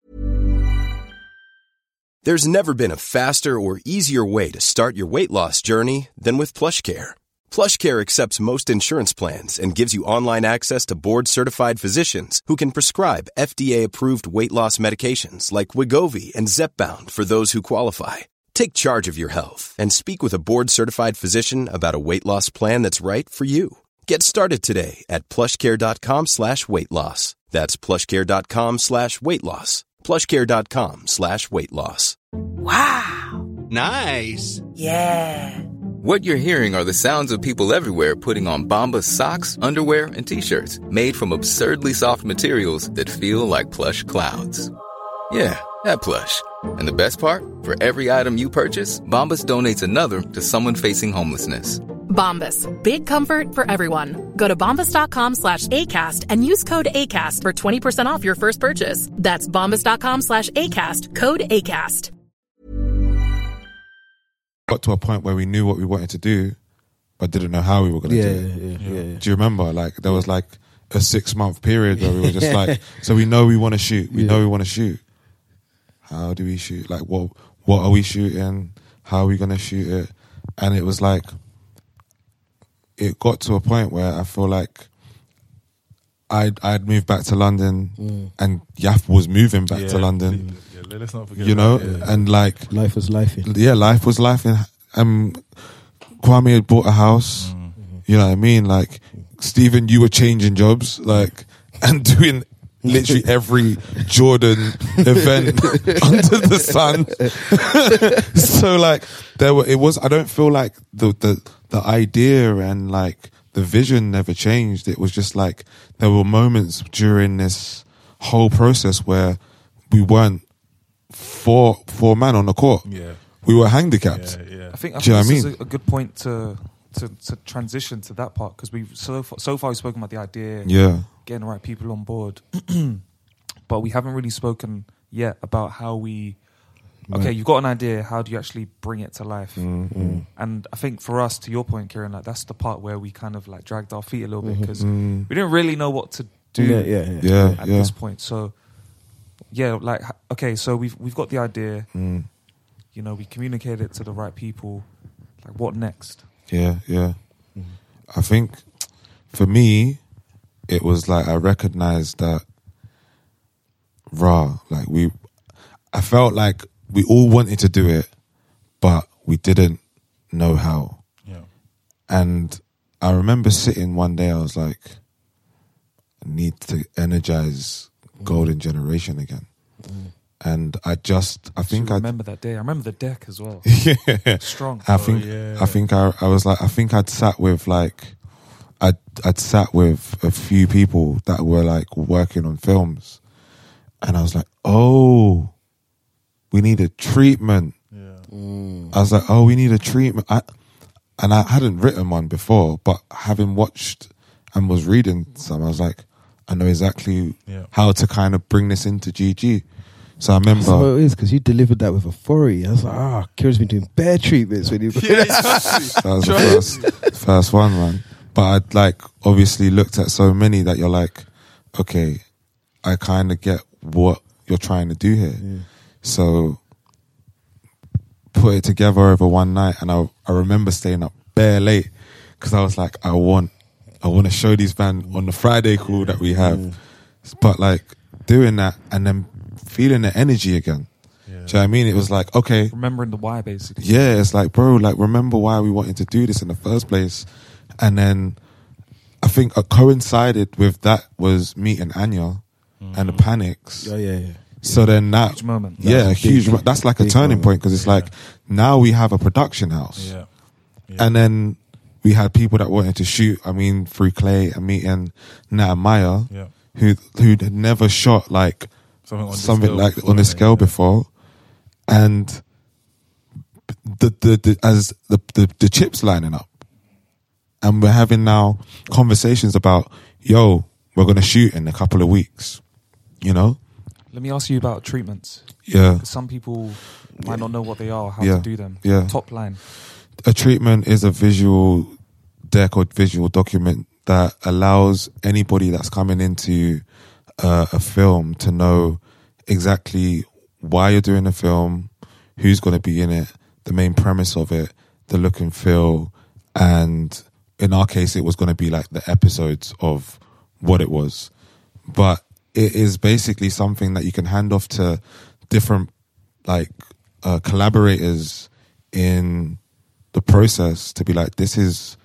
There's never been a faster or easier way to start your weight loss journey than with Plush PlushCare. PlushCare accepts most insurance plans and gives you online access to board-certified physicians who can prescribe FDA-approved weight loss medications like Wegovy and Zepbound for those who qualify. Take charge of your health and speak with a board-certified physician about a weight loss plan that's right for you. Get started today at plushcare.com slash weight loss. That's plushcare.com slash weight loss. plushcare.com slash weight loss. Wow. Nice. Yeah. What you're hearing are the sounds of people everywhere putting on Bombas socks, underwear, and t-shirts made from absurdly soft materials that feel like plush clouds. Yeah, that plush. And the best part? For every item you purchase, Bombas donates another to someone facing homelessness. Bombas. Big comfort for everyone. Go to bombas.com slash ACAST and use code ACAST for 20% off your first purchase. That's bombas.com slash ACAST. Code ACAST. Got to a point where we knew what we wanted to do, but didn't know how we were going to Yeah, do it. yeah, yeah, yeah. Do you remember? Like there was like a six month period where we were just *laughs* like, so we know we want to shoot. We Yeah. know we want to shoot. How do we shoot? Like what? What are we shooting? How are we going to shoot it? And it was like, it got to a point where I feel like I'd I'd moved back to London, Mm. and Yaf was moving back Yeah, to London. yeah, let's not forget You know, about it, yeah. and like life was life. yeah, life was life. And um, Kwame had bought a house. Mm-hmm. You know what I mean? Like Stephen, you were changing jobs, like *laughs* and doing literally every Jordan event *laughs* under the sun. *laughs* so like there were, it was. I don't feel like the the the idea and like the vision never changed. It was just like there were moments during this whole process where we weren't four four man on the court. Yeah. We were handicapped. yeah I think, I Do you know think what I mean? is a, a good point to to, to transition to that part because we've so far, so far we've spoken about the idea, Yeah. Getting the right people on board, *clears throat* but we haven't really spoken yet about how we. Okay, Right. you've got an idea. How do you actually bring it to life? Mm, And I think for us, to your point, Kieran, like that's the part where we kind of like dragged our feet a little bit because Mm. we didn't really know what to do Yeah, yeah, yeah. Yeah, at yeah. this point. So yeah, like okay, so we've we've got the idea. Mm. You know, we communicate it to the right people. Like, what next? Yeah, yeah. I think for me, it was like I recognized that raw. Like we, I felt like we all wanted to do it, but we didn't know how. Yeah. And I remember sitting one day, I was like, I need to energize mm. Golden Generation again. Mm. And I just, I think I remember that day. I remember the deck as well. *laughs* yeah. Strong. I Oh, think yeah. I think I, I was like I think I'd sat with like I'd I'd sat with a few people that were like working on films and I was like, Oh, we need a treatment. I was like, Oh, we need a treatment. I, and I hadn't written one before, but having watched and was reading some, I was like, I know exactly Yeah. how to kind of bring this into GG. So I remember That's what it is because you delivered that with authority. I was like, ah, Kieran's been doing bear treatments with you. *laughs* *laughs* that was the first, first one, man. But I'd like obviously looked at so many that you're like, okay, I kind of get what you're trying to do here. So put it together over one night, and I I remember staying up bare late because I was like, I want I want to show these man on the Friday call that we have, but like doing that and then feeling the energy again. Do you know what I mean? It was like, okay, Remembering the why, basically. yeah, it's like, bro, like remember why we wanted to do this in the first place, and then I think uh, coincided with that was me and Anya and the panics. Oh, yeah, yeah. So then that Huge moment. yeah, That's a huge. big- that's like a turning moment. point because it's like now we have a production house, Yeah. and then we had people that wanted to shoot. I mean, through Clay, and meeting Nat and Maya, Yeah. who who had never shot like Something on something like before, on the scale yeah. before, and the, the the as the, the the chips lining up, and we're having now conversations about yo, we're gonna shoot in a couple of weeks, you know, Let me ask you about treatments. Yeah. Some people might not know what they are, how Yeah. to do them. Yeah. Top line. a treatment is a visual deck or visual document that allows anybody that's coming into uh, a film to know exactly why you're doing the film, who's going to be in it, the main premise of it, the look and feel, and in our case, it was going to be like the episodes of what it was, but it is basically something that you can hand off to different like uh, collaborators in the process to be like, this is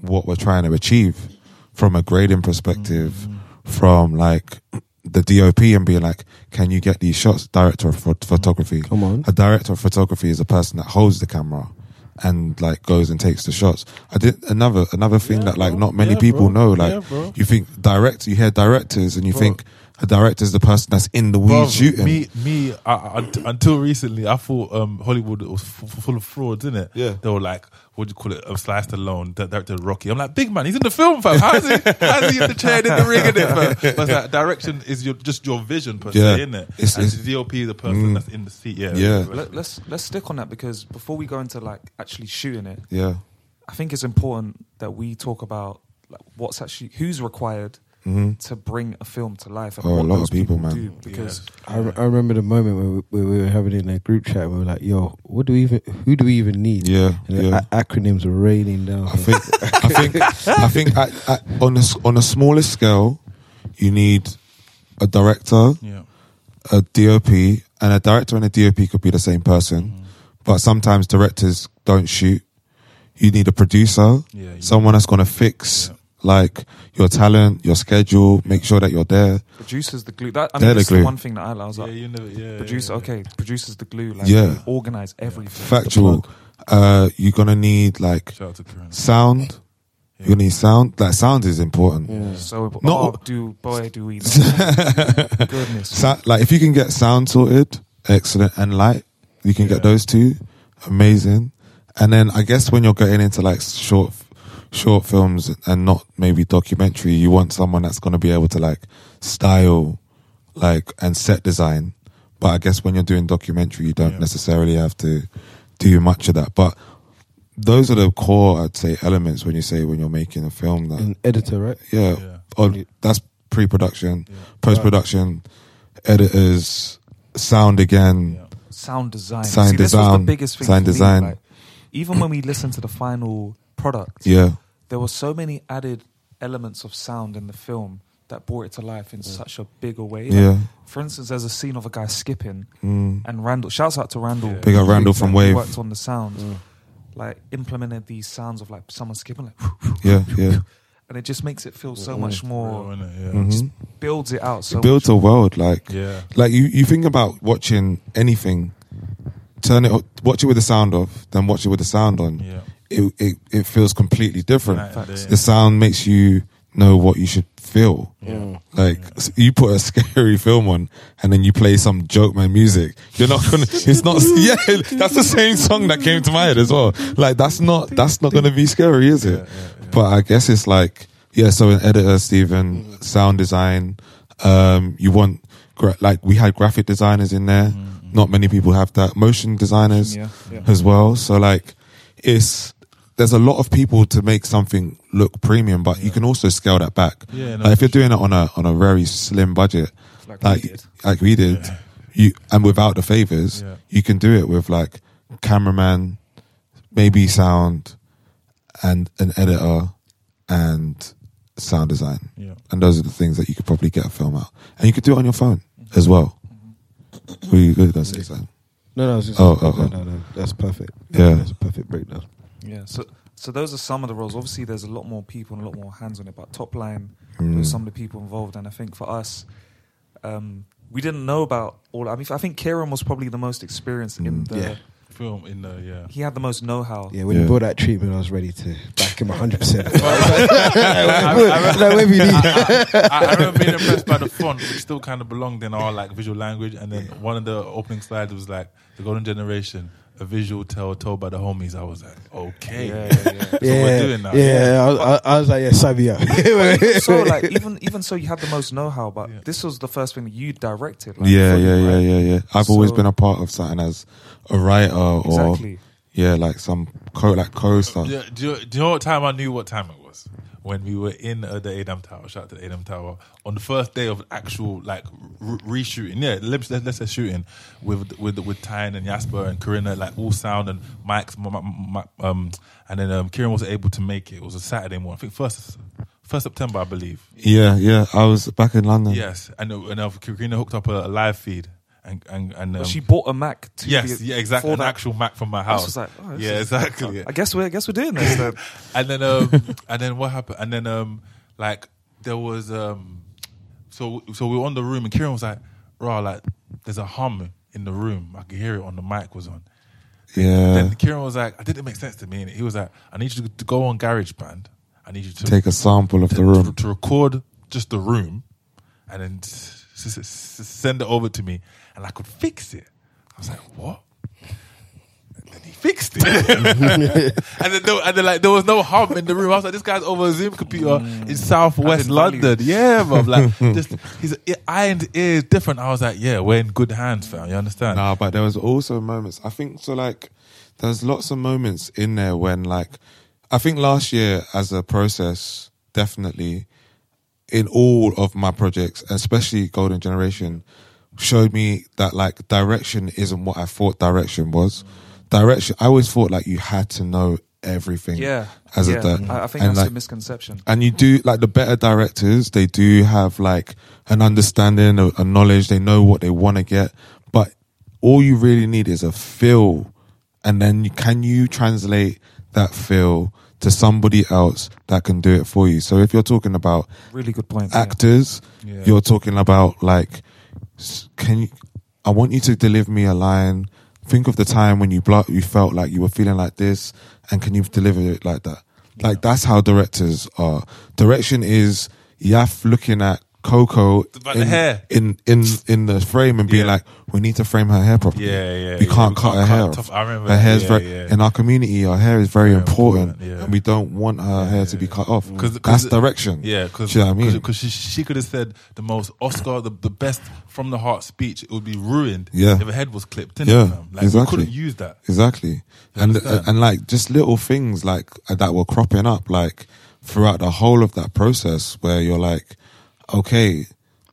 what we're trying to achieve from a grading perspective, from like the DOP and being like, can you get these shots? Director of phot- photography. Come on. A director of photography is a person that holds the camera and like goes and takes the shots. I did another another thing that like not many Yeah, people bro. know. Like Yeah, you think director, you hear directors, and you Bro. think a director is the person that's in the weeds Bruv, shooting. Me, me. I, I, until recently, I thought um, Hollywood was f- f- full of frauds, isn't it? Yeah. They were like, what do you call it? Um, Sly Stallone, the director Rocky. I'm like, big man, he's in the film, fam. How's he? How's he in the chair and in the *laughs* ring, in it, fam? But it's like, direction is your just your vision per Yeah. se, isn't it? It's- and it's- the DOP is the person Mm. that's in the seat. Yeah. Yeah. Let, let's let's stick on that because before we go into like actually shooting it, yeah. I think it's important that we talk about like, what's actually who's required Mhm. to bring a film to life. And Oh, a lot of people, do, man. because I, re- I remember the moment where we, where we were having in a group chat. We were like, "Yo, what do we even? Who do we even need?" Yeah, And the yeah. a- acronyms were raining down. I think I think I think at, at, on a s- on a smaller scale, you need a director, Yeah. a DOP, and a director and a DOP could be the same person, Mm-hmm. but sometimes directors don't shoot. You need a producer, Yeah, you- someone that's going to fix like your talent, your schedule, make sure that you're there. producers the glue. That I They're mean, the that's the glue. one thing that I, I was Yeah, you never. Yeah. producer. yeah, Okay, producers the glue. Like, Yeah. organize everything. Factual. Uh, you're gonna need like Shout out to Karen. sound. You're need sound. Like sound is important. So, Not- oh, do boy, do we? know. *laughs* Goodness. Sa- like if you can get sound sorted, excellent, and light, you can get those two, amazing. And then I guess when you're getting into like short, short films and not maybe documentary, you want someone that's going to be able to like style, like and set design. But I guess when you're doing documentary, you don't necessarily have to do much of that. But those are the core, I'd say, elements when you say when you're making a film. That An editor, right? yeah, on oh, that's pre-production, post-production, editors, sound again. sound design. Sound See, this was the design, biggest thing. sound for me, design. like, even when we listen to the final product, Yeah. There were so many added elements of sound in the film that brought it to life in such a bigger way. Like, Yeah. For instance, there's a scene of a guy skipping, Mm. and Randall. Shouts out to Randall. Big up Randall from He Wave. Worked on the sound, like implemented these sounds of like someone skipping, like Yeah, yeah. and it just makes it feel so much more. Real, innit? Yeah. Mhm. Just builds it out. So it builds a world like Yeah. like you you think about watching anything turn it o- watch it with the sound off then watch it with the sound on Yeah. It, it it feels completely different. Night and day. the sound makes you know what you should feel. Yeah. Mm. like s- you put a *laughs* scary film on and then you play some joke man music. You're not gonna *laughs* it's not *laughs* yeah that's the same song that came to my head as well. Like that's not that's not gonna be scary is it? But i guess it's like yeah so an editor stephen mm. sound design um you want gra- like we had graphic designers in there. Mm-hmm. Not many people have that. Motion designers Yeah, yeah. as well. So like it's there's a lot of people to make something look premium, but you can also scale that back. Yeah, no, like if you're doing it on a on a very slim budget, Like like we did. like we did, you and without the favors, Yeah. you can do it with like cameraman, maybe sound, and an editor, and sound design. Yeah. And those are the things that you could probably get a film out, and you could do it on your phone mm-hmm. as well. Mm-hmm. Were you good gonna say something? No, no, I was just, Oh, oh no, oh, oh. no, no, that's perfect. Yeah. that's a perfect breakdown. Yeah, so so those are some of the roles. Obviously, there's a lot more people and a lot more hands on it. But top line, Mm. there's some of the people involved, and I think for us, um, we didn't know about all. I mean, I think Kieran was probably the most experienced in the. Yeah. Film in the yeah. He had the most know-how. Yeah, when Yeah. you brought that treatment, I was ready to back him 100%. *laughs* *laughs* I, I, Like, need. I, I, I remember being impressed by the font, which still kind of belonged in our like visual language. And then one of the opening slides was like the Golden Generation, a visual tell told by the homies. I was like, okay, Yeah, *laughs* yeah, yeah. That's what yeah, we're doing now. yeah. I, was- I, I was like, yeah, sign me up. so *laughs* like even even so, you had the most know-how, but this was the first thing that you directed. Like, yeah, yeah, yeah, right? yeah, yeah. I've always been a part of something as a writer or Exactly. yeah, like some co like co stuff. Do, do, do you know what time I knew what time it was? When we were in uh, the A'DAM Tower. Shout out to the A'DAM Tower on the first day of actual like re- reshooting. Yeah, let's let's, say shooting with with with Tyne and Jasper and Corinna, like all sound and mics. my- my- Um, and then um, Kieran wasn't able to make it. It was a Saturday morning. I think first first September, I believe. Yeah, yeah. I was back in London. Yes, and and uh, Karina hooked up a, a live feed, and and and But um, she bought a Mac. To yes, the- yeah, exactly, for an that. actual Mac from my I house. was like, oh, this yeah, is- exactly. I guess we're I guess we're doing this *laughs* then. and then um, *laughs* and then what happened? And then um, like there was um, so so we were on the room, and Kieran was like, "Raw, like there's a hum in the room. I could hear it on the mic was on." Yeah. Then Kieran was like, "I didn't make sense to me." And he was like, "I need you to, to go on GarageBand. I need you to Take a sample of to, the room. to, to record just the room, and then s- s- s- send it over to me, and I could fix it." I was like, "What?" And then he fixed it, *laughs* and then and then like there was no hum in the room. I was like, "This guy's over a Zoom computer mm. in Southwest. London." Yeah, bro. Like, *laughs* just his eye and ear is different. I was like, "Yeah, we're in good hands, fam." You understand? Nah, but there was also moments. I think so. Like, there's lots of moments in there when, like, I think last year as a process, definitely in all of my projects, especially Golden Generation, showed me that like direction isn't what I thought direction was. Direction, I always thought like you had to know everything. Yeah, as yeah. a di- I, I think and, that's like, a misconception. and you do like the better directors they do have like an understanding a, a knowledge they know what they want to get but all you really need is a feel and then you, can you translate that feel to somebody else that can do it for you so if you're talking about Really good point. actors Yeah. you're talking about like can you i want you to deliver me a line. Think of the time when you blo- you felt like you were feeling like this and can you deliver it like that? Like that's how directors are. Direction is Yaf looking at Coco About the in, hair. in in in the frame and being Yeah. like, we need to frame her hair properly. Yeah, yeah, We yeah. can't We cut can't her cut hair tough- off. I remember Her that. hair's Yeah, very yeah. in our community. Her hair is very, important, important, yeah. and we don't want her hair to be cut off. Cause, that's direction. Yeah, because Do you know what I mean? she, she could have said the most Oscar, the, the best from the heart speech. It would be ruined. Yeah. if her head was clipped. innit, Yeah, like, exactly. We couldn't use that. Exactly. And understand? and like just little things like uh, that were cropping up like throughout the whole of that process where you're like, okay,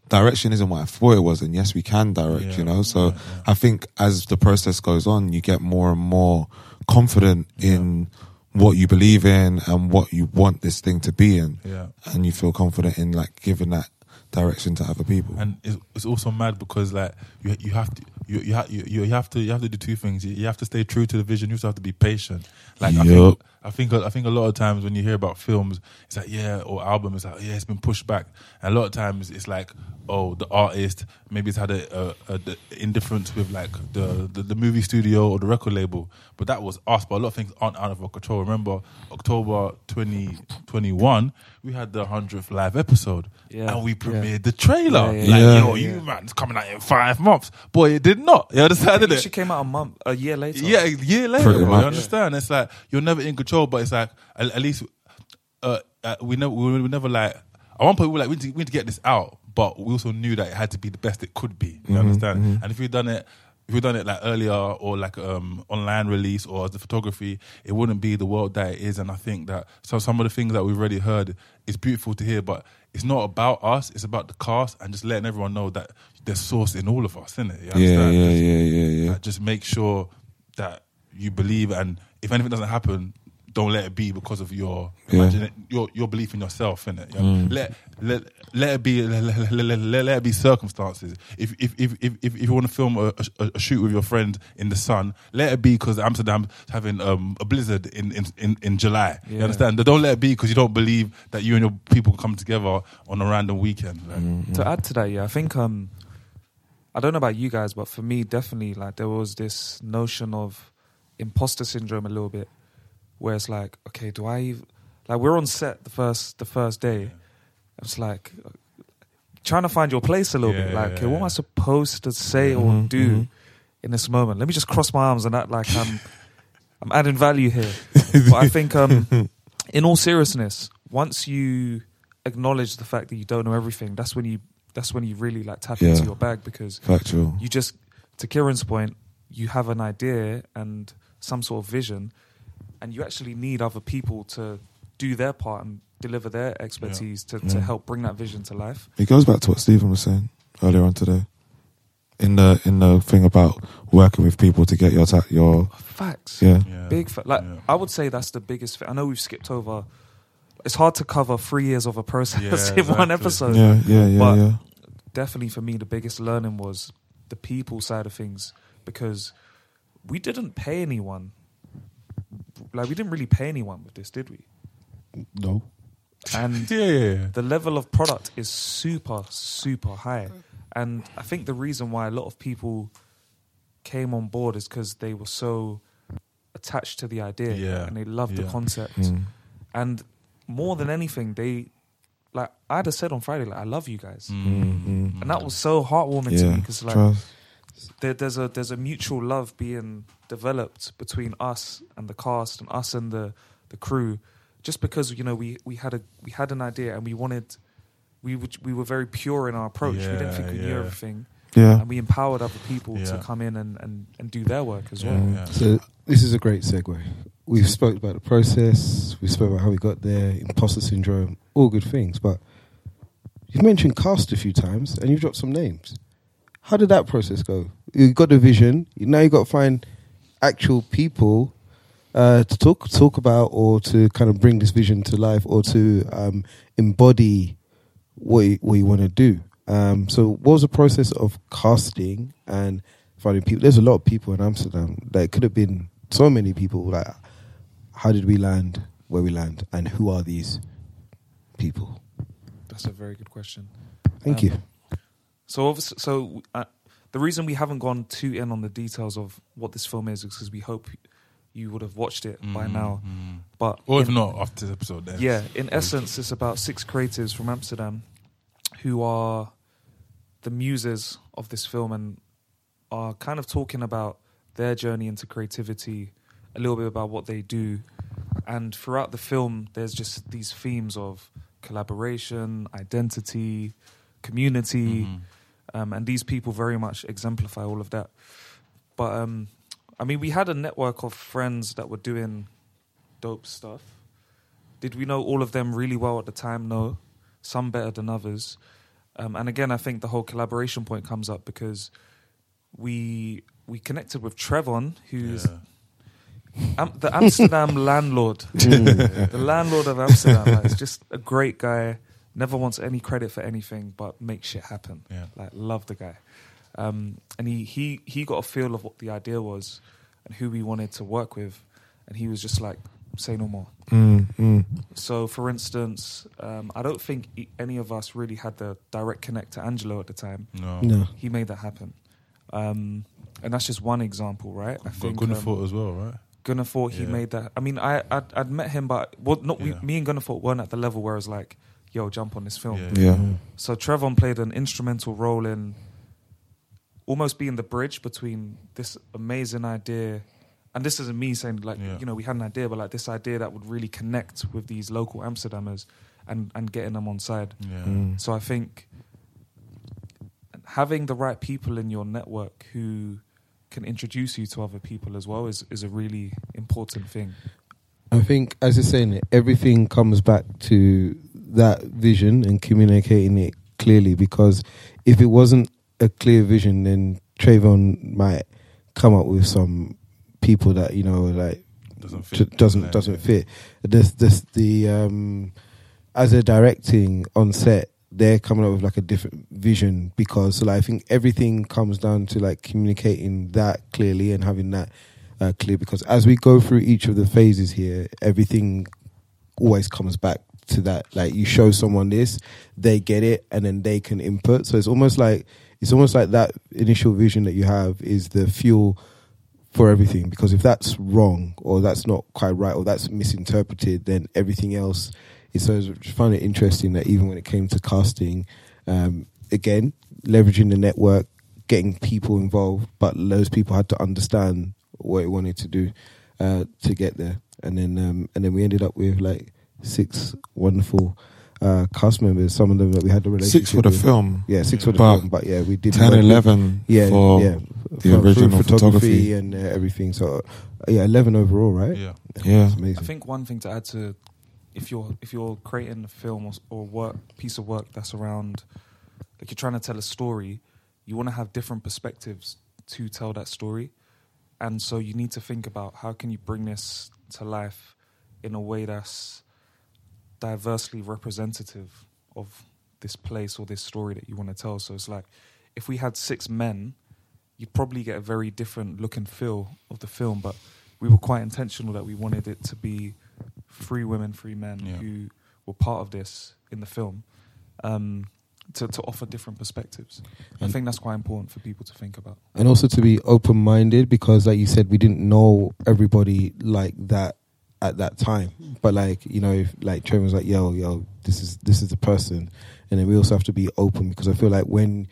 direction isn't what I thought it was, and yes, we can direct. Yeah, You know, so I think as the process goes on, you get more and more confident in what you believe in and what you want this thing to be in, Yeah. and you feel confident in like giving that direction to other people. And it's, it's also mad because like you you have to you you, ha- you you have to you have to do two things. You, you have to stay true to the vision. You also have to be patient. Like I think. I think I think a lot of times when you hear about films, it's like yeah, or album, it's like yeah, it's been pushed back. And a lot of times it's like oh, the artist maybe it's had a, a, a the indifference with like the, the the movie studio or the record label, but that was us. But a lot of things aren't out of our control. Remember October twenty twenty one, we had the hundredth live episode, Yeah, and we yeah. premiered the trailer. Yeah, yeah, like yeah. yo, you man, it's coming out in five months. Boy, it did not. You understand She it? came out a month, a year later. Yeah, a year later, Pretty bro. You understand? It's like you're never in control, but it's like at, at least uh, uh, we never we were never like at one point we were like we need, to, we need to get this out, but we also knew that it had to be the best it could be. You understand? And if we'd done it. If we'd done it like earlier or like um online release or as the photography, it wouldn't be the world that it is. And I think that so some of the things that we've already heard is beautiful to hear, but it's not about us. It's about the cast and just letting everyone know that there's source in all of us, isn't it? You yeah, yeah, Just- yeah, yeah, yeah. like, just make sure that you believe, and if anything doesn't happen, don't let it be because of your Yeah. your your belief in yourself. In it, let, let let it be let, let, let, let, let it be circumstances. If if if if, if you want to film a, a, a shoot with your friend in the sun, let it be because Amsterdam's having um, a blizzard in in, in, in July. You Yeah. understand? Don't let it be because you don't believe that you and your people come together on a random weekend. Like, To add to that, yeah, I think um, I don't know about you guys, but for me, definitely, like there was this notion of imposter syndrome a little bit, where it's like, okay, do I even, like we're on set the first the first day, it's like uh, trying to find your place a little Yeah, bit, like, yeah, okay, what am. I supposed to say or Mhm, do mhm. in this moment? Let me just cross my arms and act like I'm *laughs* I'm adding value here. but I think um, *laughs* in all seriousness, once you acknowledge the fact that you don't know everything, that's when you that's when you really like tap Yeah. into your bag because Factual. you just to Kieran's point, you have an idea and some sort of vision, and you actually need other people to do their part and deliver their expertise to, Yeah. to help bring that vision to life. It goes back to what Stephen was saying earlier on today. In the in the thing about working with people to get your ta- your Facts. Yeah. Big fa- like I would say that's the biggest thing. I know we've skipped over. It's hard to cover three years of a process Yeah, *laughs* in one episode. Yeah, yeah, yeah, But yeah. definitely for me, the biggest learning was the people side of things because we didn't pay anyone. Like we didn't really pay anyone with this, did we? No. And *laughs* Yeah, yeah, yeah. the level of product is super, super high. And I think the reason why a lot of people came on board is because they were so attached to the idea Yeah, and they loved the concept. Mm. And more than anything, they like I'd have said on Friday, like I love you guys, Mm, and that was so heartwarming to me because like trust. There, there's a there's a mutual love being developed between us and the cast and us and the the crew, just because you know we we had a we had an idea and we wanted we would, we were very pure in our approach. we didn't think we Yeah, knew everything. Yeah. and we empowered other people to come in and, and, and do their work as well. Yeah, yeah. So this is a great segue. We've spoke about the process. We spoke about how we got there, imposter syndrome, all good things. But you've mentioned cast a few times, and you've dropped some names. How did that process go? You got the vision. Now you got to find actual people uh, to talk talk about, or to kind of bring this vision to life, or to um, embody what you, what you want to do. Um, so, what was the process of casting and finding people? There's a lot of people in Amsterdam. There could have been so many people. Like, how did we land where we land, and who are these people? That's a very good question. Thank Um, you. So, so uh, the reason we haven't gone too in on the details of what this film is is because we hope you would have watched it by Mm, now. mm. But Or if not, after this episode, then. yeah, in essence, it's about six creatives from Amsterdam who are the muses of this film and are kind of talking about their journey into creativity, a little bit about what they do. And throughout the film, there's just these themes of collaboration, identity, community. Um, and these people very much exemplify all of that. But um, I mean, we had a network of friends that were doing dope stuff. Did we know all of them really well at the time? No. Some better than others. Um, and again, I think the whole collaboration point comes up because we we connected with Trevon, who's Am- the Amsterdam *laughs* landlord, Mm. the landlord of Amsterdam. Like, it's just a great guy. Never wants any credit for anything, but makes shit happen. Yeah. Like love the guy, um, and he he he got a feel of what the idea was and who we wanted to work with, and he was just like, say no more. Mm, mm. So, for instance, um, I don't think e- any of us really had the direct connect to Angelo at the time. No. No. He made that happen. Um, and that's just one example, right? I Got think Gunnefort um, as well, right? Gunnar thought he Yeah. made that. I mean, I I'd, I'd met him, but well, not we, me and Gunnar thought weren't at the level where it's like, yo, jump on this film. Yeah. Yeah. So Trevon played an instrumental role in almost being the bridge between this amazing idea, and this isn't me saying like Yeah. you know we had an idea, but like this idea that would really connect with these local Amsterdammers and and getting them on side. Yeah. Mm. So I think having the right people in your network who can introduce you to other people as well is is a really important thing. I think, as you're saying it, everything comes back to that vision and communicating it clearly. Because if it wasn't a clear vision, then Trevon might come up with some people that you know like Doesn't t- fit. doesn't doesn't fit. This this the um as they're directing on set, they're coming up with like a different vision because like, I think everything comes down to like communicating that clearly and having that uh, clear. Because as we go through each of the phases here, everything always comes back to that. Like you show someone this, they get it, and then they can input. So it's almost like it's almost like that initial vision that you have is the fuel for everything because if that's wrong or that's not quite right or that's misinterpreted then everything else is so I find it interesting that even when it came to casting um, again leveraging the network getting people involved but those people had to understand what it wanted to do uh, to get there and then um, and then we ended up with like six wonderful uh, cast members some of them that we had the relationship Six for the with. film. yeah six for the But film but yeah we did 10, work with- 11 yeah for yeah the for- for original photography. and uh, everything. So uh, yeah, eleven overall, right? Yeah. Yeah. It's amazing. I think one thing to add to if you're if you're creating a film or, or work piece of work that's around like you're trying to tell a story, you want to have different perspectives to tell that story, and so you need to think about how can you bring this to life in a way that's diversely representative of this place or this story that you want to tell. So it's like if we had six men, you'd probably get a very different look and feel of the film. But we were quite intentional that we wanted it to be three women, three men Yeah. who were part of this in the film. Um, to, to offer different perspectives. I think that's quite important for people to think about. and also to be open minded because like you said we didn't know everybody like that at that time. But like you know like Trevor was like yo yo this is this is the person. And then we also have to be open because I feel like when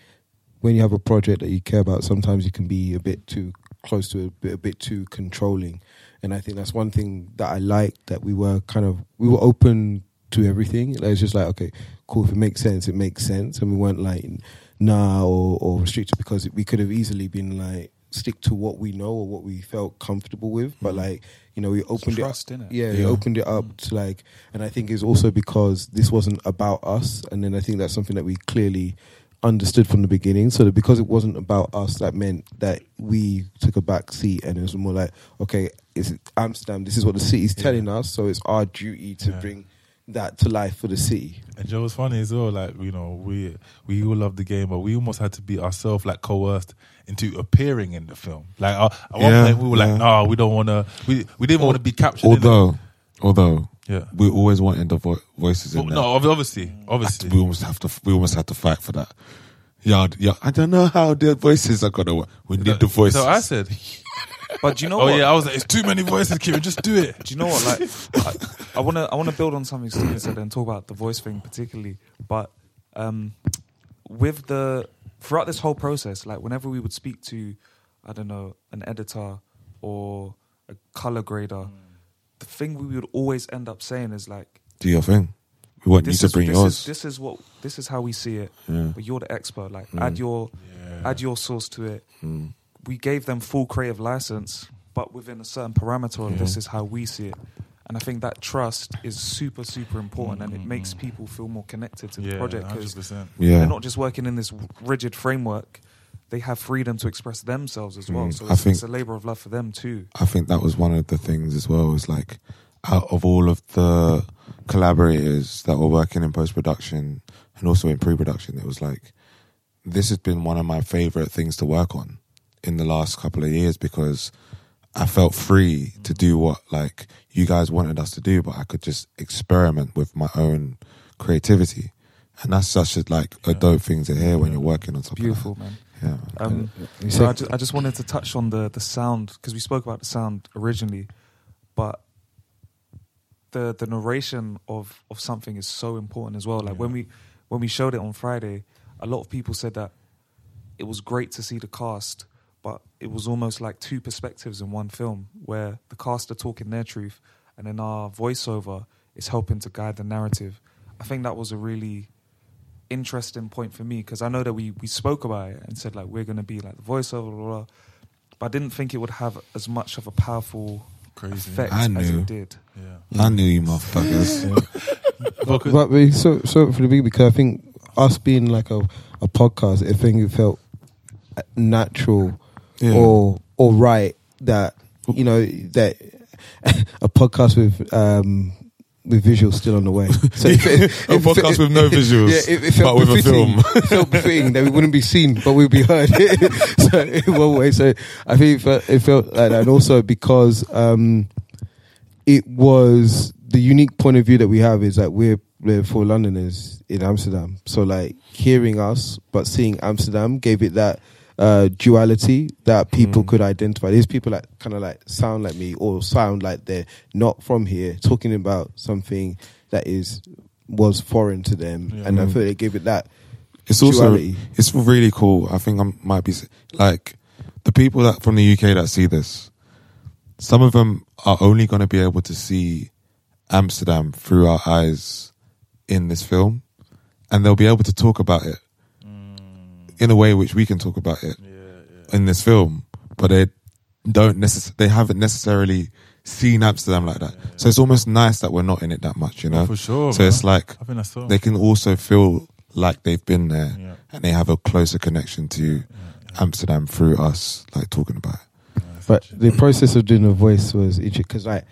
when you have a project that you care about sometimes you can be a bit too close to a bit, a bit too controlling. And I think that's one thing that I liked that we were kind of we were open to everything. It was just like okay cool if it makes sense it makes sense. And we weren't like nah or, or restricted because we could have easily been like stick to what we know or what we felt comfortable with but mm. like you know we opened trust, it innit? yeah, we opened it up mm. to like and i think it's also because this wasn't about us and then i think that's something that we clearly understood from the beginning so that because it wasn't about us that meant that we took a back seat and it was more like okay it's amsterdam this is what the city's telling us so it's our duty to bring that to life for the city. And Joe was funny as well. Like you know, we we all love the game, but we almost had to be ourselves like coerced into appearing in the film. Like uh, at one Yeah, point, we were yeah. like, "No, we don't want to. We we didn't want to be captured." in Although, although, Yeah. we always wanted the vo- voices in Well, there. no, obviously, obviously. we almost have to. We almost had to fight for that. Yeah, yeah. I don't know how the voices are gonna work. We need the voices. So I said, *laughs* But do you know "Oh what? yeah," I was like, "It's too many voices, Kieran. Just do it." Do you know what? Like, I want to I want to build on something Steven said and talk about the voice thing particularly. But um, with the throughout this whole process, like whenever we would speak to, I don't know, an editor or a color grader, the thing we would always end up saying is like, Do your thing. We want you to bring this yours. Is, this is what this is how we see it. Yeah. But you're the expert. Like Mm. add your add your source to it. Mm. We gave them full creative license, but within a certain parameter of Yeah. this is how we see it. And I think that trust is super, super important, and it makes Mm. people feel more connected to the Yeah, project because Yeah. they're not just working in this rigid framework. They have freedom to express themselves as well. Mm, So I it's, think- it's a labor of love for them too. I think that was one of the things as well. Is like out of all of the collaborators that were working in post production and also in pre production, it was like this has been one of my favorite things to work on in the last couple of years because I felt free to do what like you guys wanted us to do, but I could just experiment with my own creativity. And that's such a like a dope thing to hear when you're working on something. Beautiful, like man. Yeah. Um, You so I, just, I just wanted to touch on the the sound because we spoke about the sound originally, but the the narration of of something is so important as well. Like when we when we showed it on Friday, a lot of people said that it was great to see the cast, but it was almost like two perspectives in one film, where the cast are talking their truth, and then our voiceover is helping to guide the narrative. I think that was a really interesting point for me because I know that we we spoke about it and said like we're going to be like the voiceover, blah, blah, blah, but I didn't think it would have as much of a powerful Crazy. effect I as knew. it did. Yeah. I knew you motherfuckers. *laughs* but, but we- so so for the big because I think us being like a, a podcast, I think it felt natural Yeah. or or right that you know that *laughs* a podcast with um with visuals still on the way. *laughs* So it- it- A it- podcast with no *laughs* visuals, yeah, felt but with a film. felt befitting that we wouldn't be seen, but we'd be heard. so in one way, so I think it felt, it felt like that, and also because um, it was the unique point of view that we have is that we're we're four Londoners in Amsterdam. So like hearing us but seeing Amsterdam gave it that uh, duality that people could identify. These people that kind of like sound like me or sound like they're not from here, talking about something that is was foreign to them, and I Mm. feel it gave it that. It's also duality. it's really cool. I think I might be like the people that from the UK that see this. Some of them are only going to be able to see Amsterdam through our eyes in this film, and they'll be able to talk about it in a way which we can talk about it in this film. But they don't necess- They haven't necessarily seen Amsterdam like that. So it's almost nice that we're not in it that much, you oh, know. Oh, for sure, So it's like I think that's so. they can also feel like they've been there Yeah. and they have a closer connection to Amsterdam through us, like talking about it. But the process of doing the voice was interesting because like w-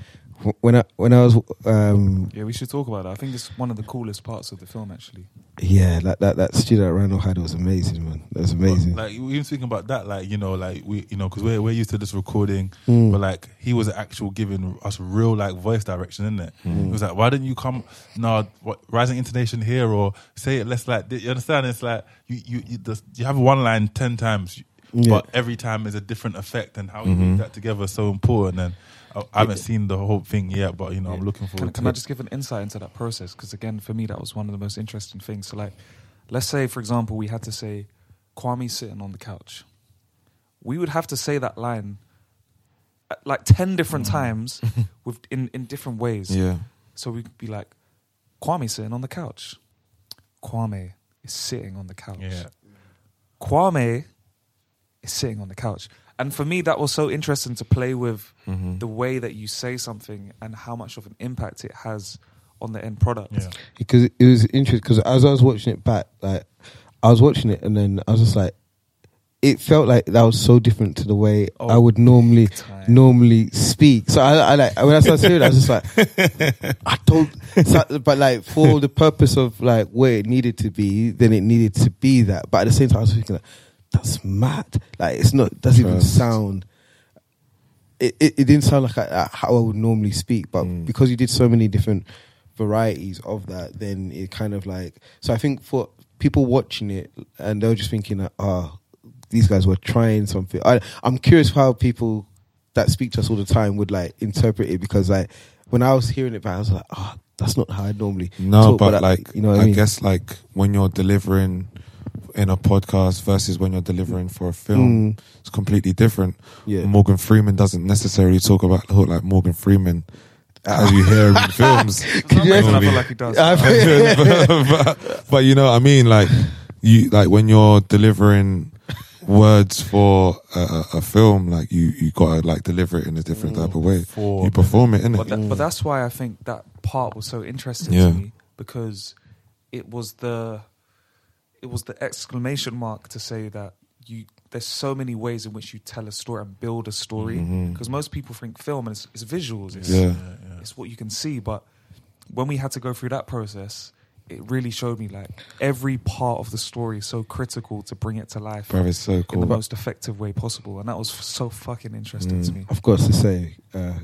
when I when I was um Yeah, we should talk about that. I think it's one of the coolest parts of the film, actually. yeah that that that studio that Randall had was amazing man that was amazing Like even speaking about that, like you know, like we, you know, because we're we're used to this recording, Mm. but like he was actual giving us real like voice direction, isn't it? Mm. He was like, why didn't you come? No, what rising intonation here, or say it less like. You understand? It's like you you you, the, you have one line ten times, Yeah. but every time is a different effect, and how you Mhm. put that together is so important. And I, haven't seen the whole thing yet, but you know, I'm looking forward can to I just give an insight into that process? Because again, for me, that was one of the most interesting things. So, like, let's say, for example, we had to say Kwame sitting on the couch. We would have to say that line uh, like ten different times *laughs* with in in different ways. Yeah. So we'd be like, Kwame sitting on the couch. Kwame is sitting on the couch. Yeah. Kwame is sitting on the couch. And for me, that was so interesting to play with Mhm. the way that you say something and how much of an impact it has on the end product. Yeah. because it was interesting because as I was watching it back like I was watching it and then I was just like it felt like that was so different to the way Oh, I would normally time. normally speak. So I, I like when I started hearing it, I was just like, *laughs* I don't. So, but like for the purpose of like where it needed to be, then it needed to be that. But at the same time, I was thinking, like, that's mad. Like it's not. Doesn't even sound. It, it it didn't sound like I, how I would normally speak, but Mm. because you did so many different varieties of that, then it kind of like. So I think for people watching it, and they were just thinking, that, oh, these guys were trying something. I, I'm curious how people that speak to us all the time would like interpret it because like when I was hearing it back, I was like, oh, that's not how I normally. No, talk, but I- like, you know, what I, I, mean? guess like when you're delivering in a podcast versus when you're delivering for a film, Mm. it's completely different. Yeah. Morgan Freeman doesn't necessarily talk about talk like Morgan Freeman as you hear him in *laughs* films. *laughs* For some you reason, I feel like he does. I *laughs* but, but you know what I mean? Like you like when you're delivering words for a, a, a film, like you you gotta like deliver it in a different type of way. For- You perform it, innit? But, that, but that's why I think that part was so interesting Yeah. to me because it was the it was the exclamation mark to say that you there's so many ways in which you tell a story and build a story Mhm. because most people think film and it's, it's visuals it's, Yeah. it's what you can see but when we had to go through that process it really showed me like every part of the story is so critical to bring it to life Bro, it's so in the most effective way possible and that was so fucking interesting to Mm. me I've got to say, uh,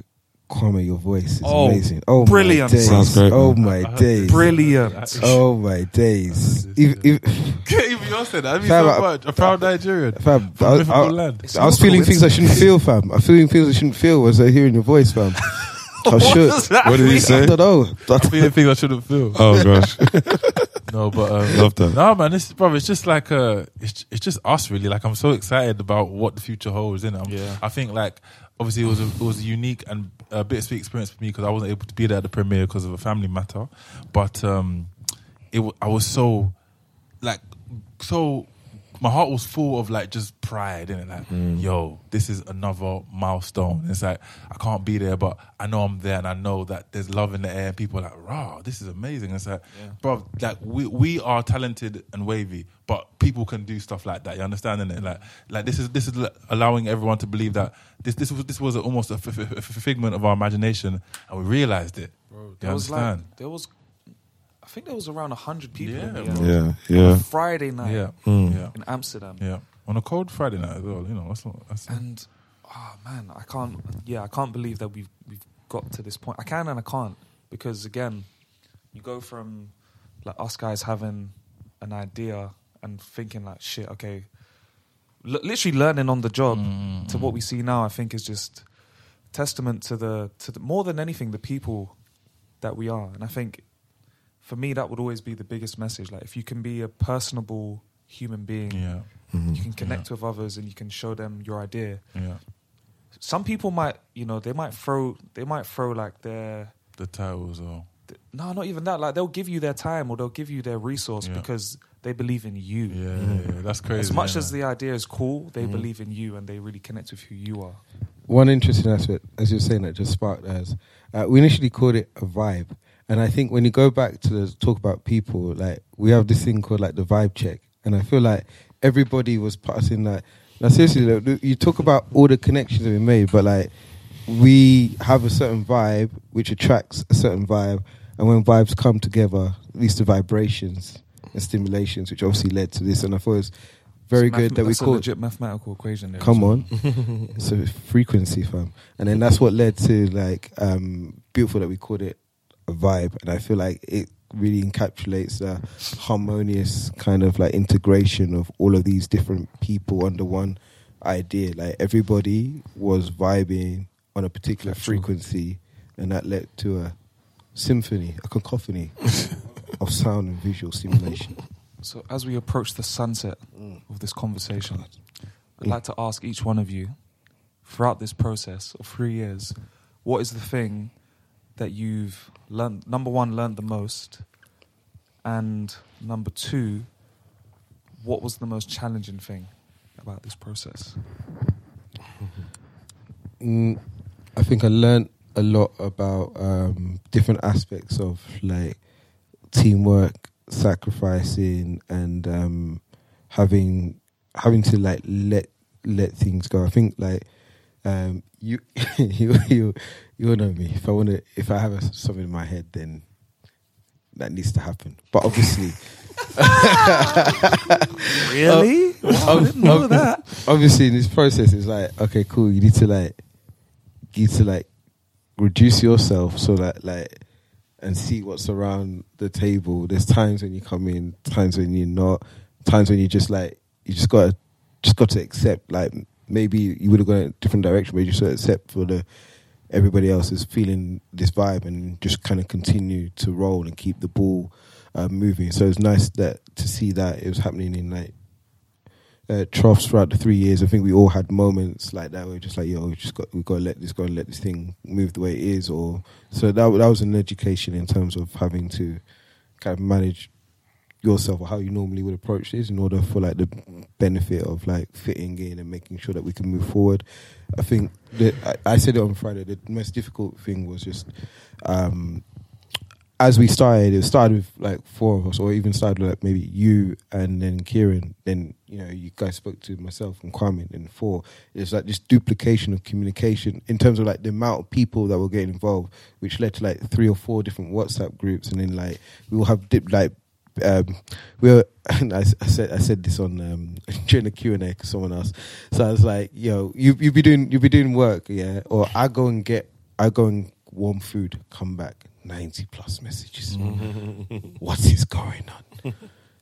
Kwame, your voice is Oh, amazing. Oh, brilliant. My days. Sounds great, Oh man. my I days. brilliant Oh my days. If, if, *laughs* Even you said that. That'd be Fam, so I- much. A proud Nigerian. fam, From I, I, land. I was feeling things I shouldn't feel, fam. I'm feeling things I shouldn't feel as I hearing your voice, fam. *laughs* I should. What did he I say? don't know. I'm feeling things I shouldn't feel. Oh gosh, *laughs* No, but um, love that. No, man, this bro, it's just like uh, it's it's just us really. Like I'm so excited about what the future holds. In it, Yeah. I think like obviously it was a, it was a unique and a bittersweet experience for me because I wasn't able to be there at the premiere because of a family matter. But um, it, I was so like so my heart was full of like just pride in it. Like, mm. yo, this is another milestone. It's like I can't be there, but I know I'm there, and I know that there's love in the air. And people are like, "Raw, this is amazing." It's like, bro, like we we are talented and wavy, but people can do stuff like that. You understand? it? Like, like this is this is allowing everyone to believe that this this was this was almost a, f- f- f- figment of our imagination, and we realized it. you There was understand? like there was, I think there was around hundred people. Yeah, in the, Yeah, on yeah. a Friday night yeah, Mm. yeah, in Amsterdam, yeah. On a cold Friday night as well. You know, that's not. That's and oh man, I can't. Yeah, I can't believe that we've we've got to this point. I can and I can't because again, you go from like us guys having an idea and thinking like shit. Okay, L- literally learning on the job Mm, to what we see now. I think is just testament to the to the, more than anything the people that we are, and I think for me that would always be the biggest message. Like if you can be a personable human being, yeah, Mhm. you can connect with others and you can show them your idea. yeah. Some people might, you know, they might throw they might throw like their The titles or th- no, not even that. Like they'll give you their time or they'll give you their resource Yeah. because they believe in you. yeah, yeah, yeah. that's crazy. As much yeah. as the idea is cool, they Mhm. believe in you and they really connect with who you are. one interesting aspect, as you're saying, that just sparked as uh, we initially called it a vibe, and I think when you go back to the talk about people, like we have this thing called like the vibe check, and I feel like everybody was passing that. Now, seriously, like, you talk about all the connections that we made, but like we have a certain vibe which attracts a certain vibe, and when vibes come together, at least the vibrations and stimulations, which obviously led to this, and I thought it was very It's good math- that we called legit mathematical equation. There Come well. on, *laughs* it's a frequency, fam, and then that's what led to like um, beautiful that we called it vibe, and I feel like it really encapsulates a harmonious kind of like integration of all of these different people under one idea. Like everybody was vibing on a particular frequency, and that led to a symphony, a cacophony *laughs* of sound and visual stimulation. So, as we approach the sunset Mm. of this conversation, I'd like to ask each one of you, throughout this process of three years, what is the thing that you've learned? Number one, learned the most, and number two, what was the most challenging thing about this process? Mm, I think I learned a lot about um, different aspects of like teamwork, sacrificing, and um, having having to like let let things go. I think like um, *laughs* you you you you know me. If I want to, if I have a, something in my head, then that needs to happen. But obviously. *laughs* Really? Wow, I didn't know that. Obviously, in this process, it's like, okay, cool. You need to like, you need to like reduce yourself so that like, and see what's around the table. There's times when you come in, times when you're not, times when you just like, you just gotta, just got to accept. Like maybe you would have gone a different direction, but you just accept for the everybody else is feeling this vibe and just kind of continue to roll and keep the ball uh, moving. So it's nice that to see that it was happening in like uh, troughs throughout the three years. I think we all had moments like that where we're just like, yo, we just got we got to let this go and let this thing move the way it is. Or so that that was an education in terms of having to kind of manage yourself or how you normally would approach this in order for like the benefit of like fitting in and making sure that we can move forward. I think that I, I said it on Friday. The most difficult thing was just um, as we started. It started with like four of us, or even started with like maybe you and then Kieran. Then you know you guys spoke to myself and Kwame. And four, it's like this duplication of communication in terms of like the amount of people that were getting involved, which led to like three or four different WhatsApp groups, and then like we will have dip, like um, we were, *laughs* and I, I said I said this on um, *laughs* during the Q and A to someone else. So I was like, "Yo, you you be doing you be doing work, yeah?" Or I go and get I go and warm food, come back ninety plus messages. *laughs* what is going on?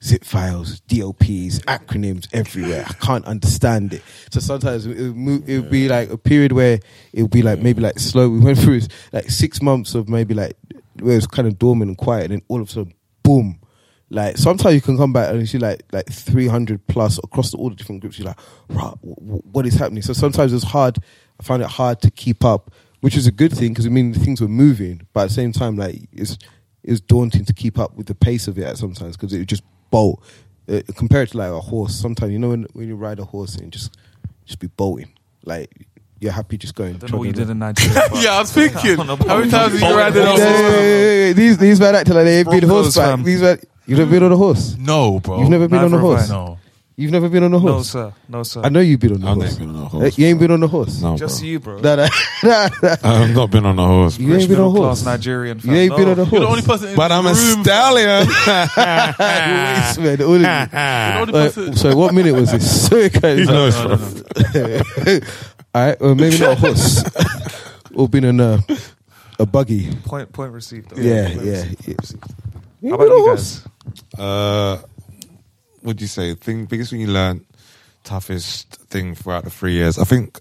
Zip files, DOPs, acronyms everywhere. I can't understand it. So sometimes it would, move, it would be like a period where it would be like maybe like slow. We went through like six months of maybe like where it was kind of dormant and quiet, and then all of a sudden, boom. Like sometimes you can come back and see like like three hundred plus across all the different groups. You're like, right, w- w- what is happening? So sometimes it's hard. I found it hard to keep up, which is a good thing because I mean things were moving, but at the same time, like it's it's daunting to keep up with the pace of it at sometimes because it would just bolt. Uh, compared to like a horse, sometimes you know when when you ride a horse and just just be bolting, like you're happy just going. *laughs* don't know what you did in. Nigeria. Yeah, I was thinking, I don't how many times have you ridden Yeah, on yeah, horse? yeah, yeah, yeah. These these men acting like they've been Broncos, horseback. These men, you've never been on a horse. No, bro. You've never been on a Never have horse. I. No. You've never been on a horse? No, horse. sir. No, sir. I know you've been on a I've horse. never been on a Uh, horse. You ain't been on a horse. No, Just bro. you, bro. Nah, nah, nah, *laughs* nah. I've not been on a horse. You bro. ain't been on a Middle horse. class Nigerian. You fam. ain't been on a horse. You're the only person in But the I'm a room. stallion. *laughs* Waste, man, *laughs* all of you. You're the only Uh, person. sorry, what minute was this? Sorry, guys. He knows, No, no, bro. no. All right, well, maybe not a horse. or been in a a buggy. Point, point received. Though. Yeah, Point yeah. received. yeah. How about you guys? Uh, what do you say? Thing biggest thing you learned, toughest thing throughout the three years. I think